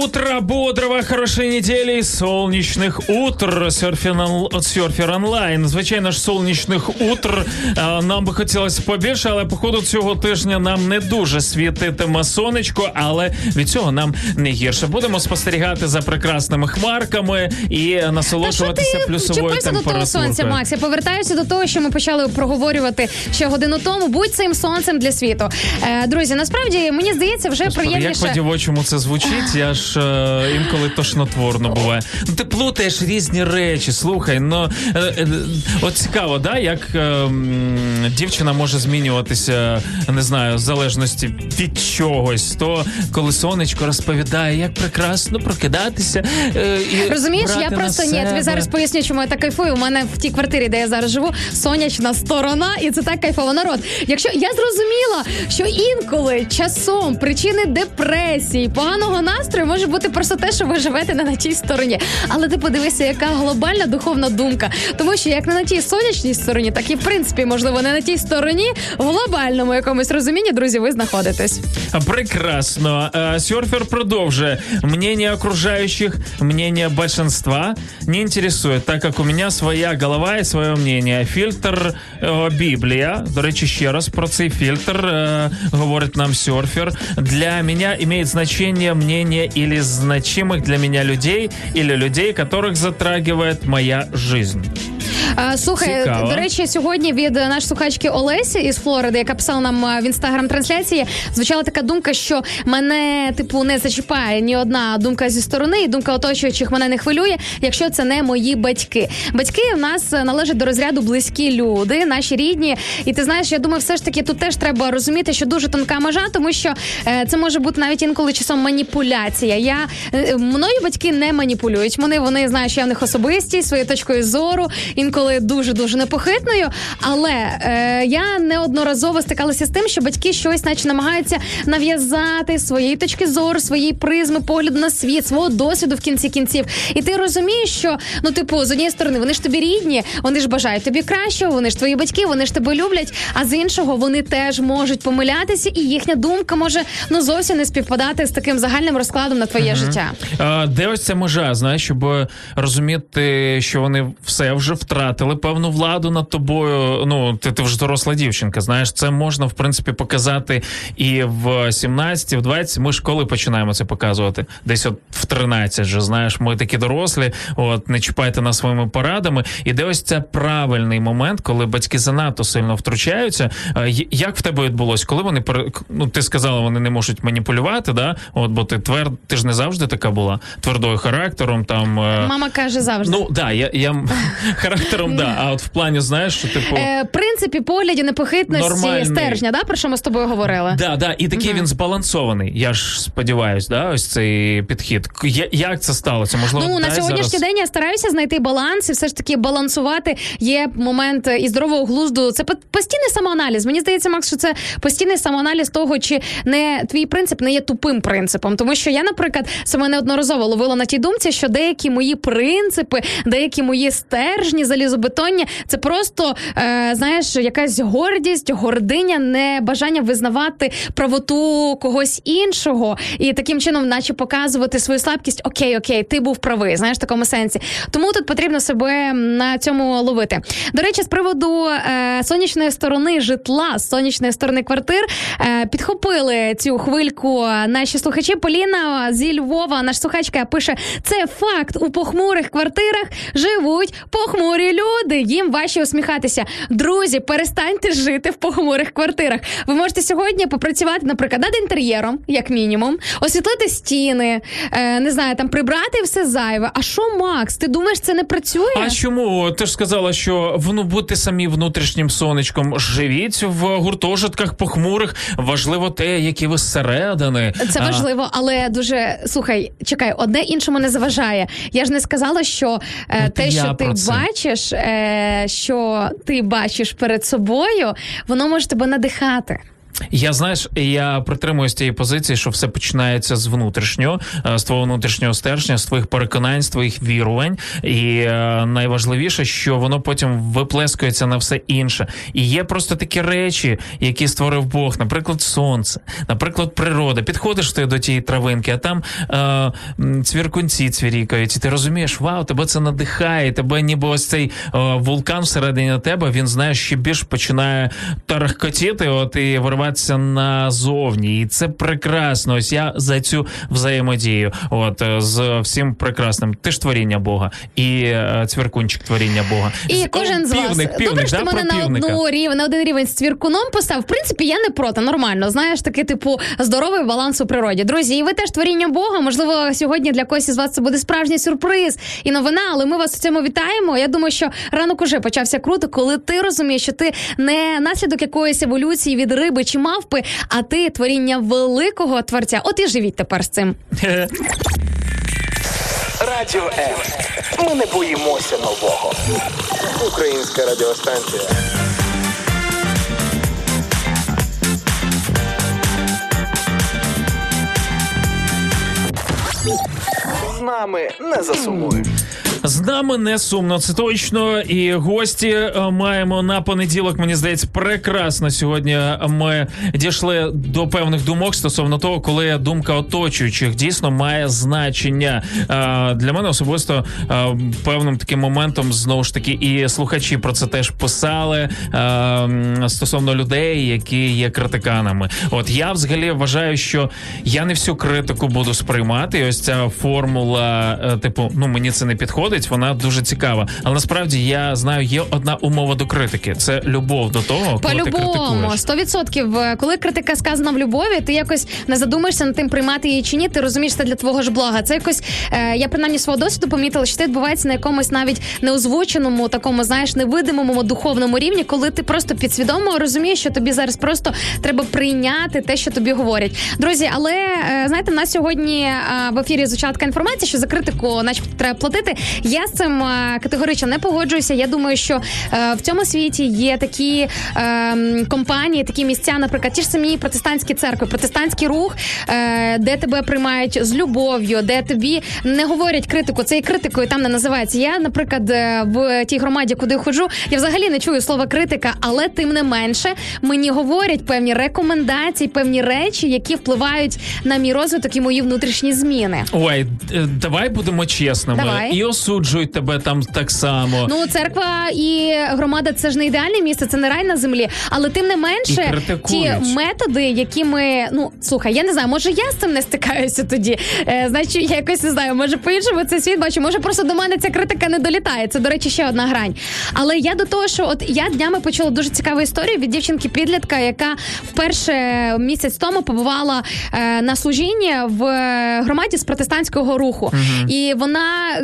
Утро бодрого, хорошей недели и солнечных утр. Серфер, онлайн. Звичайно ж, сонячних утр нам би хотілося побільше, але походу цього тижня нам не дуже світитиме сонечко, але від цього нам не гірше. Будемо спостерігати за прекрасними хмарками і насолоджуватися плюсовою Чіпайся до того сонця, температурою. Макс. Я повертаюся до того, що ми почали проговорювати ще годину тому. Будь цим сонцем для світу. Е, друзі, насправді мені здається, вже Господи, як по-дівочому це звучить, я ж е, інколи тошнотворно буває. Ну ти плутаєш різні речі. Слухай, ну е, е, от цікаво, да, як е, дівчина може змінюватися, не знаю, в залежності від чогось. То коли сонечко розповідає, як прекрасно прокидатися. І Розумієш, я брати на просто ні, я тобі зараз поясню, чому я так кайфую. У мене в тій квартирі, де я зараз живу, сонячна сторона, і це так кайфово. Народ. Якщо я зрозуміла, що інколи часом причини депресії, поганого настрою може бути просто те, що ви живете не на тій стороні. Але ти подивися, яка глобальна духовна думка. Тому що як не на тій сонячній стороні, так і в принципі, можливо, не на тій стороні, в глобальному якомусь розумінні, друзі, ви знаходитесь. Прекрасно. Э, Серфер продолжит. Мнение окружающих, мнение большинства не интересует, так как у меня своя голова и свое мнение. Фильтр е, Біблія. До речі, ще раз про цей фільтр е, говорить нам серфер. Для меня имеет значение мнение или значимых для меня людей, или людей, которых затрагивает моя жизнь. А, слухай, Цікаво. до речі, сьогодні від е, нашої слухачки Олесі із Флориди, яка писала нам е, в інстаграм трансляції, звучала така думка, що мене типу не зачіпає ні одна думка зі сторони, і думка оточуючих мене не хвилює, якщо це не мої батьки. Батьки в нас е, належать до розряду близькі люди, наші рідні. І ти знаєш, я думаю, все ж таки тут теж треба розуміти, що дуже тонка межа, тому що е, це може бути навіть інколи часом маніпуляція. Я е, мною батьки не маніпулюють. Вони вони знають, що я в них особистість своєю точкою зору, інколи дуже дуже непохитною. Але е, я неодноразово стикалася з тим, що батьки щось, наче намагаються нав'язати своєї точки зору, своєї призми, погляду на світ, свого досвіду в кінці кінців. І ти розумієш, що ну, типу, з однієї сторони, вони ж тобі рідні, вони ж бажають тобі кращого, вони ж твої батьки, вони ж тебе люблять. А з іншого вони теж можуть помилятися, і їхня думка може ну зовсім не співпадати з таким загальним розкладом на твоє життя. А, де ось ця межа, знаєш, щоб розуміти, що вони все вже втратили певну владу над тобою. Ну, ти, ти вже доросла дівчинка. Знаєш, це можна в принципі показати і в 17, в 20. Ми ж коли починаємо це показувати? Десь от в 13 же, знаєш, ми такі дорослі, от не чіпайте нас своїми порадами. І де ось це правильний момент, коли батьки занадто сильно втручаються. Як в тебе відбулось? Коли вони ну, ти сказала, вони не можуть маніпулювати, да? От, бо ти твер, ти ж не завжди така була твердою характером. Там е, Мама каже завжди. ну да, я, я характером, да. А от в плані, знаєш, що типу. Е, принципі погляді непохитності Нормальний. стержня, да, про що ми з тобою говорили? Да, да, і такий він збалансований. Я ж сподіваюсь, да, ось цей підхід. Я- Як це сталося? Можливо, Ну на сьогоднішній зараз... день я стараюся знайти баланс і все ж таки балансувати. Є момент і здорового глузду. Це по- постійний самоаналіз. Мені здається, Макс, що це постійний самоаналіз того, чи не твій принцип не є тупим принципом. Тому що я, наприклад, саме неодноразово ловила на тій думці, що деякі мої принципи, деякі мої стержні залізобетонні, це просто е, знаєш, якась гордість, гординя, не бажання визнавати правоту когось іншого і таким чином, наче показувати свою слабкість. Окей, окей, ти був правий, знаєш, в такому сенсі. Тому тут потрібно себе на цьому ловити. До речі, з приводу е, сонячної сторони житла, сонячної сторони квартир, е, підхопили цю хвильку наші слухачі. Поліна зі Львова, наш слухачка, пише: це факт у похмурих квартирах живуть похмурі люди, їм важче усміхатися. Друзі, перестаньте жити в похмурих квартирах. Ви можете сьогодні попрацювати, наприклад, над інтер'єром, як мінімум, освітлити стіни, е, не знаю, там прибрати все зайве. А що, Макс? Ти думаєш, це не працює? А чому ти ж сказала, що ну, бути самі внутрішнім сонечком? Живіть в гуртожитках похмурих. Важливо те, які ви зсередини. Це А, важливо, але дуже слухай, чекай, одне іншому не заважає. Я ж не сказала, що е, те, що ти це. Бачиш, е, що ти бачиш перед собою, воно може тебе надихати. Я знаєш, я притримуюсь тієї позиції, що все починається з внутрішнього, е, з твого внутрішнього стержня, з твоїх переконань, з твоїх вірувань. І е, найважливіше, що воно потім виплескується на все інше. І є просто такі речі, які створив Бог, наприклад, сонце, наприклад, природа. Підходиш ти до тієї травинки, а там е, цвіркунці цвірікають, і ти розумієш, вау, тебе це надихає, тебе ніби ось цей е, вулкан всередині тебе, він знаєш, ще більш починає тарахкотіти, от і вириватися назовні. І це прекрасно. Ось я за цю взаємодію. От е, з всім прекрасним. Ти ж творіння Бога, і е, цвіркунчик творіння Бога. І З- кожен з вас добре, що ти мене на одну рівень, на один рівень з цвіркуном поставив. В принципі, я не проти, нормально. Знаєш, такий типу здоровий баланс у природі. Друзі, і ви теж творіння Бога. Можливо, сьогодні для когось із вас це буде справжній сюрприз і новина, але ми вас у цьому вітаємо. Я думаю, що ранок уже почався круто, коли ти розумієш, що ти не наслідок якоїсь еволюції від риби чи мавпи, а ти творіння великого творця. От і живіть тепер з цим. Радіо М. Ми не боїмося нового. Українська радіостанція. З нами не засумуєш. З нами не сумно, це точно. І гості е, маємо на понеділок. Мені здається, прекрасно сьогодні. Ми дійшли до певних думок стосовно того, коли думка оточуючих дійсно має значення. Е, Для мене особисто е, певним таким моментом знову ж таки і слухачі про це теж писали стосовно людей, які є критиканами. От я взагалі вважаю, що я не всю критику буду сприймати. І ось ця формула, типу, ну мені це не підходить. Вона дуже цікава. Але насправді я знаю, є одна умова до критики: це любов до того, коли ти По-любому, критикуєш. 100%. Коли критика сказана в любові, ти якось не задумаєшся над тим, приймати її чи ні. Ти розумієш це для твого ж блага. Це якось е, я принаймні свого досвіду помітила, що це відбувається на якомусь навіть неозвученому, такому, знаєш, невидимому духовному рівні, коли ти просто підсвідомо розумієш, що тобі зараз просто треба прийняти те, що тобі говорять. Друзі, але е, знаєте, в нас сьогодні е, в ефірі звучала така інформація, що за критику, начебто, треба платити. Я з цим е, категорично не погоджуюся. Я думаю, що е, в цьому світі є такі е, компанії, такі місця, наприклад, ті ж самі протестантські церкви, протестантський рух, е, де тебе приймають з любов'ю, де тобі не говорять критику. Це і критикою там не називається. Я, наприклад, в тій громаді, куди ходжу, я взагалі не чую слова критика, але тим не менше мені говорять певні рекомендації, певні речі, які впливають на мій розвиток і мої внутрішні зміни. Ой, давай будемо чесними Давай. і осуджують тебе там так само. Ну, церква і громада це ж не ідеальне місце, це не рай на землі. Але тим не менше, ті методи, які ми ну слухай, я не знаю, може я з цим не стикаюся тоді. Е, значить, я якось не знаю, може по-іншому цей світ бачу, може просто до мене ця критика не долітає. Це, до речі, ще одна грань. Але я до того, що от я днями почула дуже цікаву історію від дівчинки-підлітка, яка вперше місяць тому побувала е, на служінні в е, громаді з протестантського руху. І вона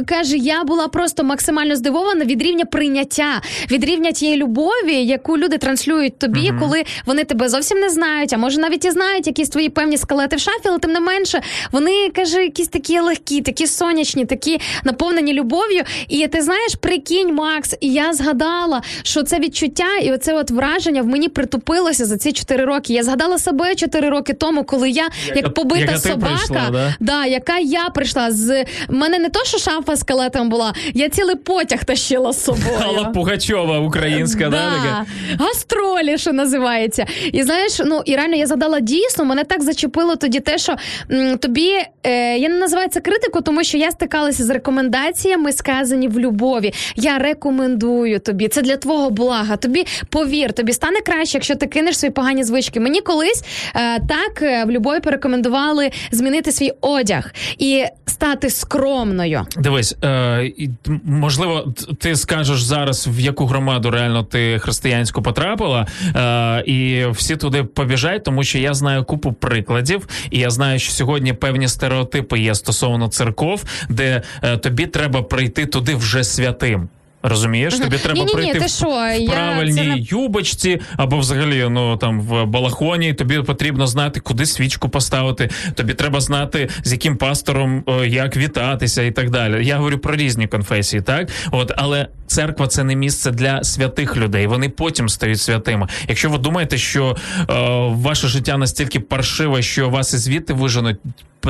каже: я була просто максимально здивована від рівня прийняття, від рівня тієї любові, яку люди транслюють тобі, коли вони тебе зовсім не знають, а може навіть і знають якісь твої певні скелети в шафі, але тим не менше вони каже, якісь такі легкі, такі сонячні, такі наповнені любов'ю. І ти знаєш, прикинь, Макс, і я згадала, що це відчуття і оце от враження в мені притупилося за ці чотири роки. Я згадала себе чотири роки тому, коли я як побита яка собака, прийшла, да? Да, яка я прийшла з мене не то, що шафа скелетом була, я цілий потяг тащила з собою. Алла Пугачова, українська, да, така? Гастролі, що називається. І знаєш, ну і реально я згадала дійсно, мене так зачепило тоді те, що м, тобі е, я не називаю це критику, тому що я стикалася з рекомендаціями, сказані в любові. Я рекомендую тобі. Це для твого блага. Тобі повір, тобі стане краще, якщо ти кинеш свої погані звички. Мені колись е, так е, в любові порекомендували змінити свій одяг і стати скромною. Дивись, е, і, можливо, ти скажеш зараз, в яку громаду реально ти християнську потрапила, е, і всі туди побіжать, тому що я знаю купу прикладів, і я знаю, що сьогодні певні стереотипи є стосовно церков, де е, тобі треба прийти туди вже святим. Розумієш, Мгм. тобі треба Ні-ні-ні, прийти ти в, що, в я правильній це юбочці, або взагалі ну там в балахоні. Тобі потрібно знати, куди свічку поставити. Тобі треба знати, з яким пастором е, як вітатися, і так далі. Я говорю про різні конфесії, так от, але церква це не місце для святих людей. Вони потім стають святими. Якщо ви думаєте, що е, ваше життя настільки паршиве, що вас і звідти виженуть.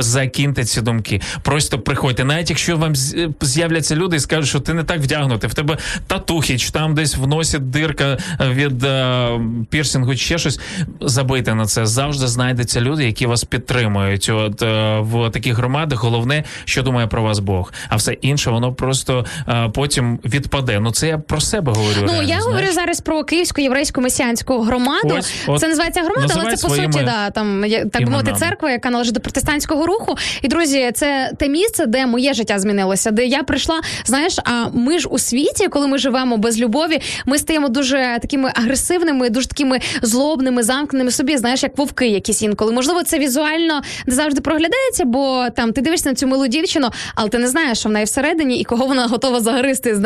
Закиньте ці думки, просто приходьте. Навіть якщо вам з'являться люди і скажуть, що ти не так вдягнутий, в тебе татухи, чи там десь в носі дирка від е, пірсингу, чи ще щось. Забийте на це. Завжди знайдеться люди, які вас підтримують. От е, в таких громадах головне, що думає про вас Бог, а все інше воно просто е, потім відпаде. Ну це я про себе говорю. Ну реально, я знаєш. говорю зараз про київську єврейську месіанську громаду. Ось, от це називається громада, але це по суті, да там так би мовити, церква, яка належить до протестантського руху. І друзі, це те місце, де моє життя змінилося, де я прийшла. Знаєш, а ми ж у світі, коли ми живемо без любові, ми стаємо дуже такими агресивними, дуже такими злобними, замкненими собі. Знаєш, як вовки, якісь інколи. Можливо, це візуально не завжди проглядається, бо там ти дивишся на цю милу дівчину, але ти не знаєш, що в неї всередині і кого вона готова загристи з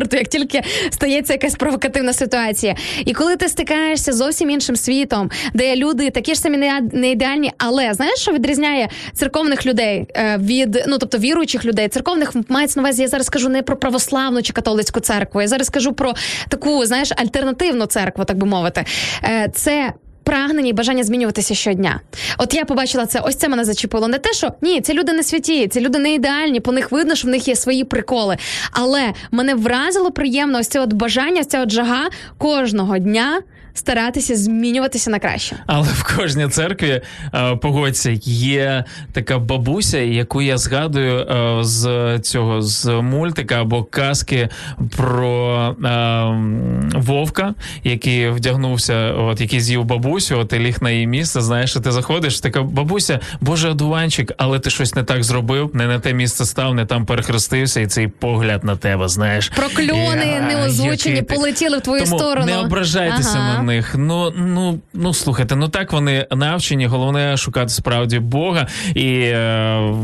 напівоберту, як тільки стається якась провокативна ситуація. І коли ти стикаєшся з зовсім іншим світом, де люди такі ж самі не- не ідеальні, але знаєш, що відрізняє церковних людей е, від ну тобто віруючих людей, церковних мається на увазі. Я зараз кажу не про православну чи католицьку церкву. Я зараз кажу про таку, знаєш, альтернативну церкву, так би мовити. Е, Це прагнення і бажання змінюватися щодня. От я побачила це, ось це мене зачепило. Не те, що ні, ці люди не святі, ці люди не ідеальні, по них видно, що в них є свої приколи. Але мене вразило приємно ось це от бажання, ось ця от жага кожного дня старатися змінюватися на краще. Але в кожній церкві е, погодься, є така бабуся, яку я згадую е, з цього з мультика або казки про е, вовка, який вдягнувся, от який з'їв бабусю, от і ліг на її місце. Знаєш, ти заходиш, така бабуся, боже одуванчик, але ти щось не так зробив, не на те місце став, не там перехрестився, і цей погляд на тебе, знаєш. Прокльони неозвучені полетіли в твою Тому сторону. Не ображайтеся Ага. На них. Ну ну ну слухайте, ну так вони навчені. Головне шукати справді Бога. І е,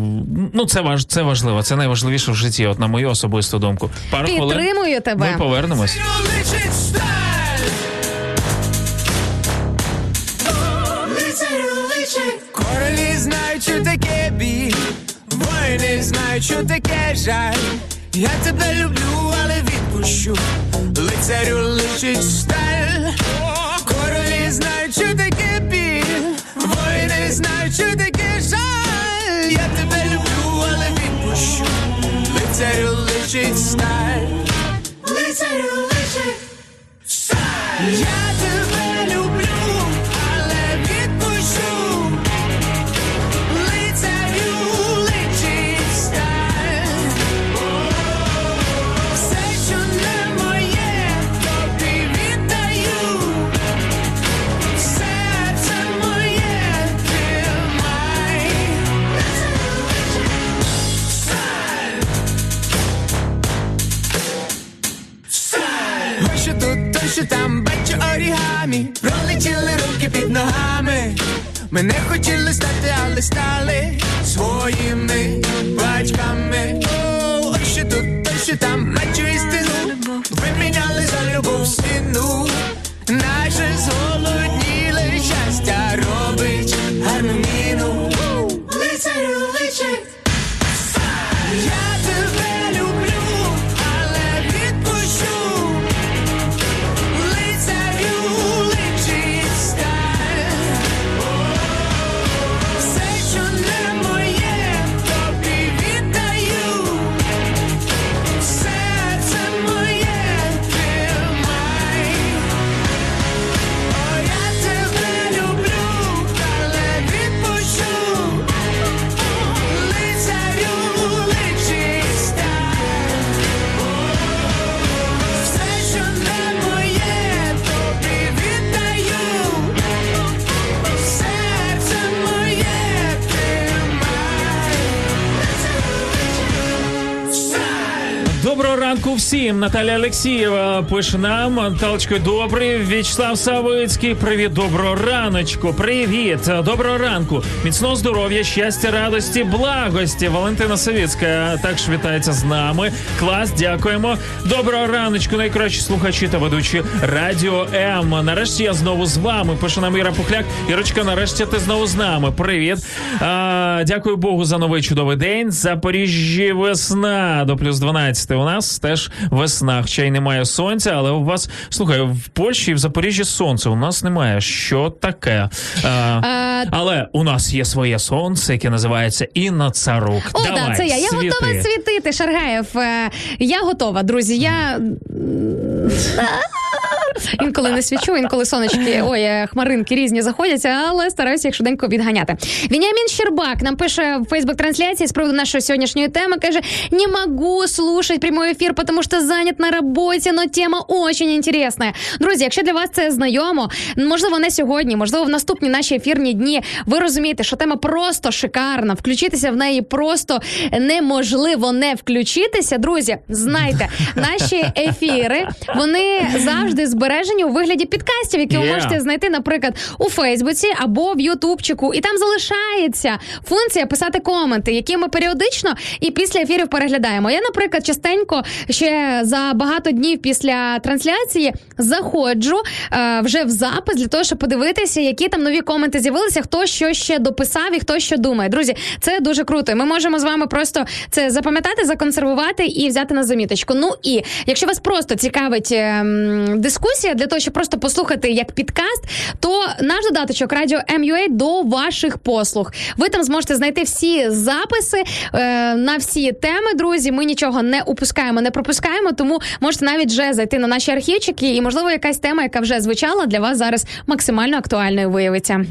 ну це важ це важливо. Це найважливіше в житті. От на мою особисту думку. Пару хвилин тебе. ми повернемось. Королі знають, що таке біль, воїни знають, що таке жаль. Я тебе люблю, але відпущу. Лицарю личить сталь. Королі знають, що таке біль, воїни знають, що таке жаль. Я тебе люблю, але відпущу. Лицарю личить сталь. Лицарю личить сталь. Я тебе Ми не хотіли стати, але стали своїми батьками. О, ось що тут, то що там, бачу істину. Виміняли за любов стіну. Наше зголодніле щастя робить гарну міну. Лицарю личить. Ранку всім. Наталя Олексієва пише нам. Наталочко, добрий. В'ячеслав Савицький. Привіт, доброго раночку. Привіт. Доброго ранку. Міцного здоров'я, щастя, радості, благості. Валентина Савіцька також вітається з нами. Клас, дякуємо. Доброго раночку, найкращі слухачі та ведучі Радіо М. Нарешті я знову з вами. Пише нам Іра Пухляк. Ірочка, нарешті ти знову з нами. Привіт. А, дякую Богу за новий чудовий день. Запоріжжі весна до плюс 12. У нас теж весна. Хоча й немає сонця, але у вас слухай, в Польщі і в Запоріжжі сонце. У нас немає. Що таке? А, А, але у нас є своє сонце, яке називається Інна Царук. О, Давай, да, це я. Я світи. готова світити, Шаргаєв. Е, Я готова, друзі. Я. Інколи не свічу, інколи сонечки, ой, е, хмаринки різні заходять, але стараюся їх швиденько відганяти. Вініамін Щербак нам пише в фейсбук трансляції з приводу нашої сьогоднішньої теми. Каже: не можу слушать прямой ефір, тому що зайнят на роботі, но тема очень інтересна. Друзі, якщо для вас це знайомо, можливо, не сьогодні, можливо, в наступні наші ефірні дні. Ви розумієте, що тема просто шикарна. Включитися в неї просто неможливо не включитися. Друзі, знайте, наші ефіри вони завжди збережені у вигляді підкастів, які ви Yeah. можете знайти, наприклад, у Фейсбуці або в Ютубчику. І там залишається функція писати коменти, які ми періодично і після ефірів переглядаємо. Я, наприклад, частенько ще за багато днів після трансляції заходжу е, вже в запис для того, щоб подивитися, які там нові коменти з'явилися, хто що ще дописав і хто що думає. Друзі, це дуже круто. І Ми можемо з вами просто це запам'ятати, законсервувати і взяти на заміточку. Ну і якщо вас просто цікавить ем, дискусія для того, щоб просто послухати як підкаст, то наш додаточок Радіо MUA до ваших послуг. Ви там зможете знайти всі записи е, на всі теми. Друзі, ми нічого не упускаємо, не пропускаємо, тому можете навіть вже зайти на наші архівчики, і можливо якась тема, яка вже звучала, для вас зараз максимально актуальною виявиться.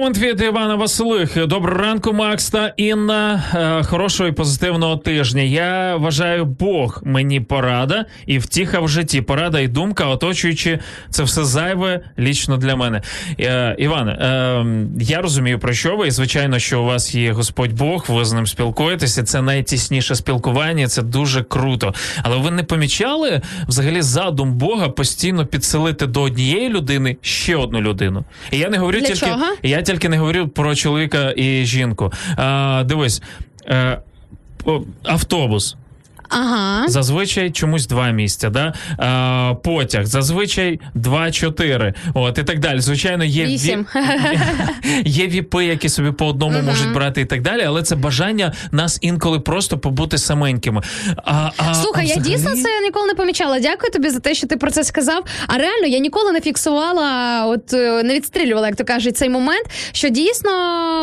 Комент від Івана Василих. Доброго ранку, Макс та Інна. Е, Хорошого і позитивного тижня. Я вважаю, Бог мені порада і втіха в житті. Порада і думка, оточуючи це все зайве лічно для мене. Е, Іван, е, я розумію про що ви. І звичайно, що у вас є Господь Бог, ви з ним спілкуєтеся. Це найтісніше спілкування, це дуже круто. Але ви не помічали взагалі задум Бога постійно підселити до однієї людини ще одну людину? І я не говорю Для тільки чого? я тільки не говорю про чоловіка і жінку. А, дивись, е, автобус. Ага. Зазвичай чомусь два місця, да? а, потяг, зазвичай два-чотири. От і так далі. Звичайно, є ві- Є віпи, які собі по одному Мгм. можуть брати і так далі, але це бажання нас інколи просто побути саменькими. А, а, Слухай, а я дійсно це ніколи не помічала. Дякую тобі за те, що ти про це сказав. А реально я ніколи не фіксувала, от е, не відстрілювала, як то кажуть, цей момент, що дійсно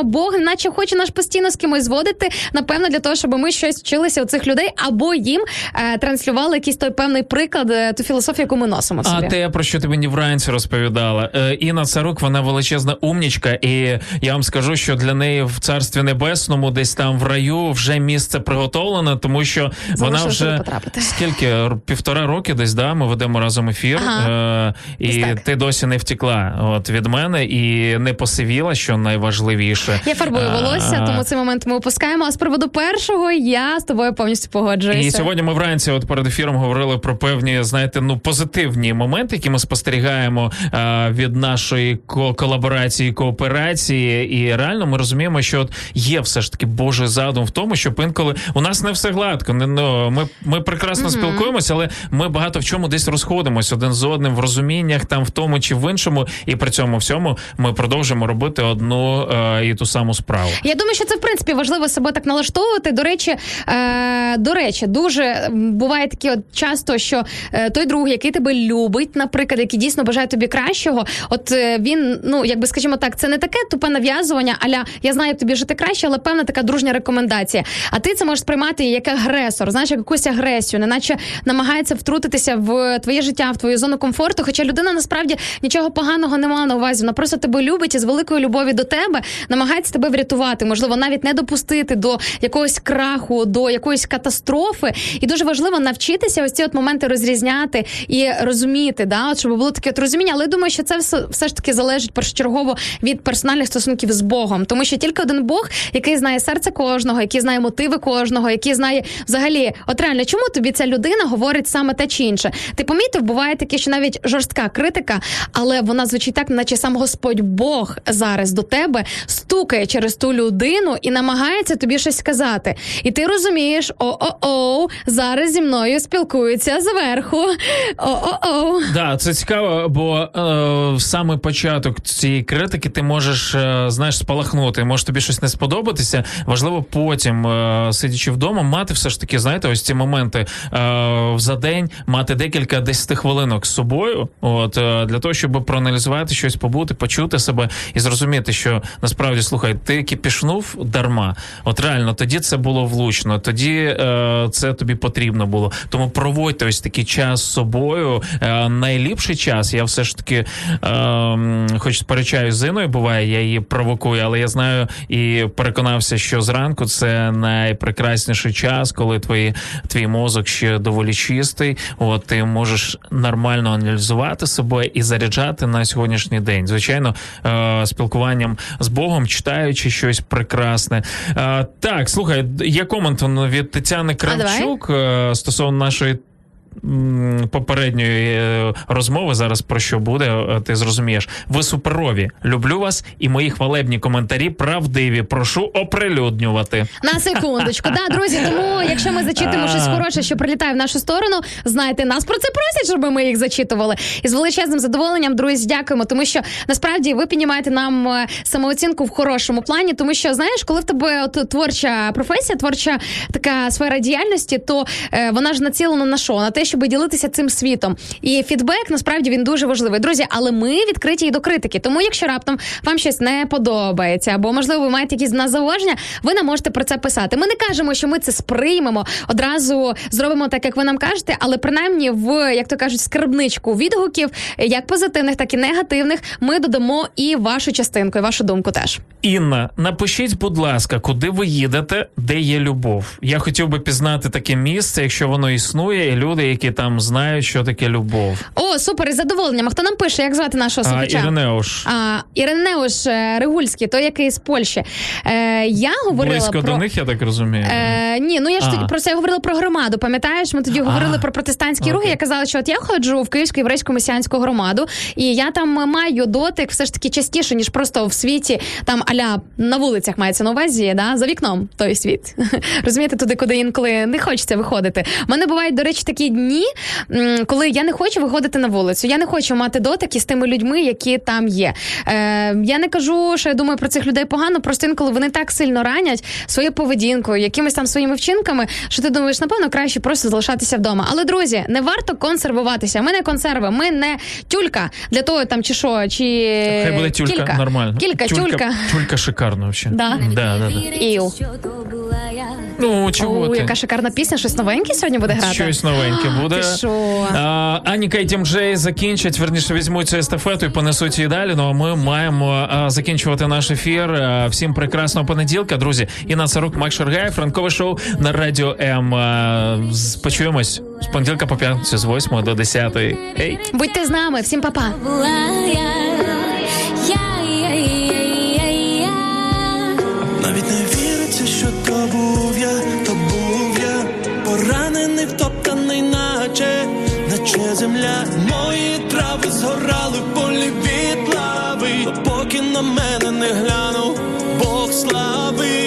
Бог, наче хоче нас постійно з кимось зводити, напевно, для того, щоб ми щось вчилися у цих людей, або їм е, транслювали якийсь той певний приклад, е, ту філософію, яку ми носимо в А те, про що ти мені вранці розповідала. Е, Інна Царук, вона величезна умнічка, і я вам скажу, що для неї в царстві небесному, десь там в раю, вже місце приготовлено, тому що вона вже потрапити. скільки півтора роки, десь да, ми ведемо разом ефір, Ага. е, і ти досі не втекла от від мене і не посивіла, що найважливіше. Я фарбую А, волосся, тому цей момент ми опускаємо. А з приводу першого я з тобою повністю погоджуюся. І сьогодні ми вранці, от перед ефіром, говорили про певні, знаєте, ну позитивні моменти, які ми спостерігаємо е, від нашої ко- колаборації, кооперації. І реально ми розуміємо, що от є все ж таки Божий задум в тому, щоб інколи у нас не все гладко. Не ну ми, ми прекрасно Мгм. спілкуємося, але ми багато в чому десь розходимося один з одним в розуміннях, там в тому чи в іншому, і при цьому всьому ми продовжуємо робити одну е, і ту саму справу. Я думаю, що це в принципі важливо себе так налаштовувати. До речі, е, до речі, дуже буває таке от часто, що е, той друг, який тебе любить, наприклад, який дійсно бажає тобі кращого, от е, він, ну якби скажімо так, це не таке тупе нав'язування, аля я знаю як тобі жити краще, але певна така дружня рекомендація. А ти це можеш сприймати як агресор, знаєш, як якусь агресію, неначе намагається втрутитися в твоє життя, в твою зону комфорту. Хоча людина насправді нічого поганого не мала на увазі. Вона просто тебе любить і з великою любові до тебе намагається тебе врятувати, можливо, навіть не допустити до якогось краху, до якоїсь катастрофи. Катастрофи, і дуже важливо навчитися ось ці от моменти розрізняти і розуміти, да, от щоб було таке от розуміння. Але я думаю, що це все, все ж таки залежить першочергово від персональних стосунків з Богом, тому що тільки один Бог, який знає серце кожного, який знає мотиви кожного, який знає взагалі, от реально, чому тобі ця людина говорить саме те чи інше. Ти помітив, буває таке, що навіть жорстка критика, але вона звучить так, наче сам Господь Бог зараз до тебе стукає через ту людину і намагається тобі щось сказати. І ти розумієш, о-о-о, зараз зі мною спілкуються зверху. О-о-о. Да, це цікаво, бо е, саме початок цієї критики ти можеш е, знаєш спалахнути. Може тобі щось не сподобатися. Важливо потім, е, сидячи вдома, мати все ж таки, знаєте, ось ці моменти е, за день мати декілька десяти хвилинок з собою. От е, для того, щоб проаналізувати щось, побути, почути себе і зрозуміти, що насправді слухай, ти кипішнув дарма. От реально тоді це було влучно, тоді е, це тобі потрібно було. Тому проводьте ось такий час з собою. Е, найліпший час. Я все ж таки, е, хоч сперечаюсь з Іною, буває, я її провокую, але я знаю і переконався, що зранку це найпрекрасніший час, коли твої твій мозок ще доволі чистий. От ти можеш нормально аналізувати себе і заряджати на сьогоднішній день. Звичайно, е, спілкуванням з Богом, читаючи щось прекрасне. Е, так, слухай, є комент від Тетяни Кравчук е, стосовно нашої. Попередньої е, розмови зараз про що буде, е, ти зрозумієш. Ви суперові. Люблю вас і мої хвалебні коментарі правдиві. Прошу оприлюднювати. На секундочку, да, друзі. Тому, якщо ми зачитуємо щось хороше, що прилітає в нашу сторону, знайте, нас про це просять, щоб ми їх зачитували. І з величезним задоволенням, друзі, дякуємо, тому що насправді ви піднімаєте нам е, самооцінку в хорошому плані, тому що знаєш, коли в тебе от творча професія, творча така сфера діяльності, то е, вона ж націлена на що? На те, щоб ділитися цим світом. І фідбек насправді він дуже важливий. Друзі, але ми відкриті і до критики. Тому, якщо раптом вам щось не подобається, або можливо ви маєте якісь на зауваження, ви нам можете про це писати. Ми не кажемо, що ми це сприймемо, одразу зробимо так, як ви нам кажете, але принаймні в як то кажуть, скарбничку відгуків, як позитивних, так і негативних, ми додамо і вашу частинку, і вашу думку теж. Інна, напишіть, будь ласка, куди ви їдете, де є любов. Я хотів би пізнати таке місце, якщо воно існує, і люди, які там знають, що таке любов. О, супер, із задоволенням. А хто нам пише, як звати нашого А, слухача? Іринеуш. А, Іринеуш е, Ригульський, той, який з Польщі. Е, я говорила Близько про... до них, я так розумію. Е, ні, ну я ж А. тоді про це говорила про громаду. Пам'ятаєш, ми тоді говорили про протестантські рухи. Я казала, що от я ходжу в Київську єврейську месіанську громаду, і я там маю дотик все ж таки частіше, ніж просто в світі, там аля на вулицях мається на увазі, да, за вікном той світ. Розумієте, туди, куди інколи не хочеться виходити. У мене бувають, до речі, такі дні, коли я не хочу виходити на вулицю. Я не хочу мати дотики з тими людьми, які там є. Е, я не кажу, що я думаю про цих людей погано, просто інколи вони так сильно ранять своєю поведінкою, якимись там своїми вчинками, що ти думаєш, напевно, краще просто залишатися вдома. Але друзі, не варто консервуватися. Ми не консерви, ми не тюлька для того, там чи що, чи Хай буде тюлька, кілька. нормально. Кілька, тюлька. Тюлька шикарно взагалі. Да. Да, да, да. Іу. Ну, чого О, ти? яка шикарна пісня, щось новеньке сьогодні буде грати. Щось новеньке буде. Ти що? А, Аніка і Тім Джей закінчать, верніше візьмуть цю естафету і понесуть її далі. Ну а ми маємо а, закінчувати наш ефір. А, всім прекрасного понеділка, друзі. Інна Царук, Мак Шаргаєв, ранкове шоу на радіо М. А, Почуємось з понеділка по п'ятницю з 8 до 10. Ей. Будьте з нами, всім па-па. Навіть наче земля. Мої трави згорали полі від лави, поки на мене не глянув Бог слави.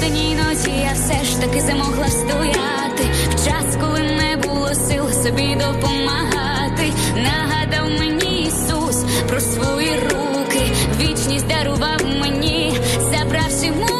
буденній ночі я все ж таки замогла стояти В час, коли не було сил собі допомагати. Нагадав мені Ісус про свої руки, вічність дарував мені, забравши муки.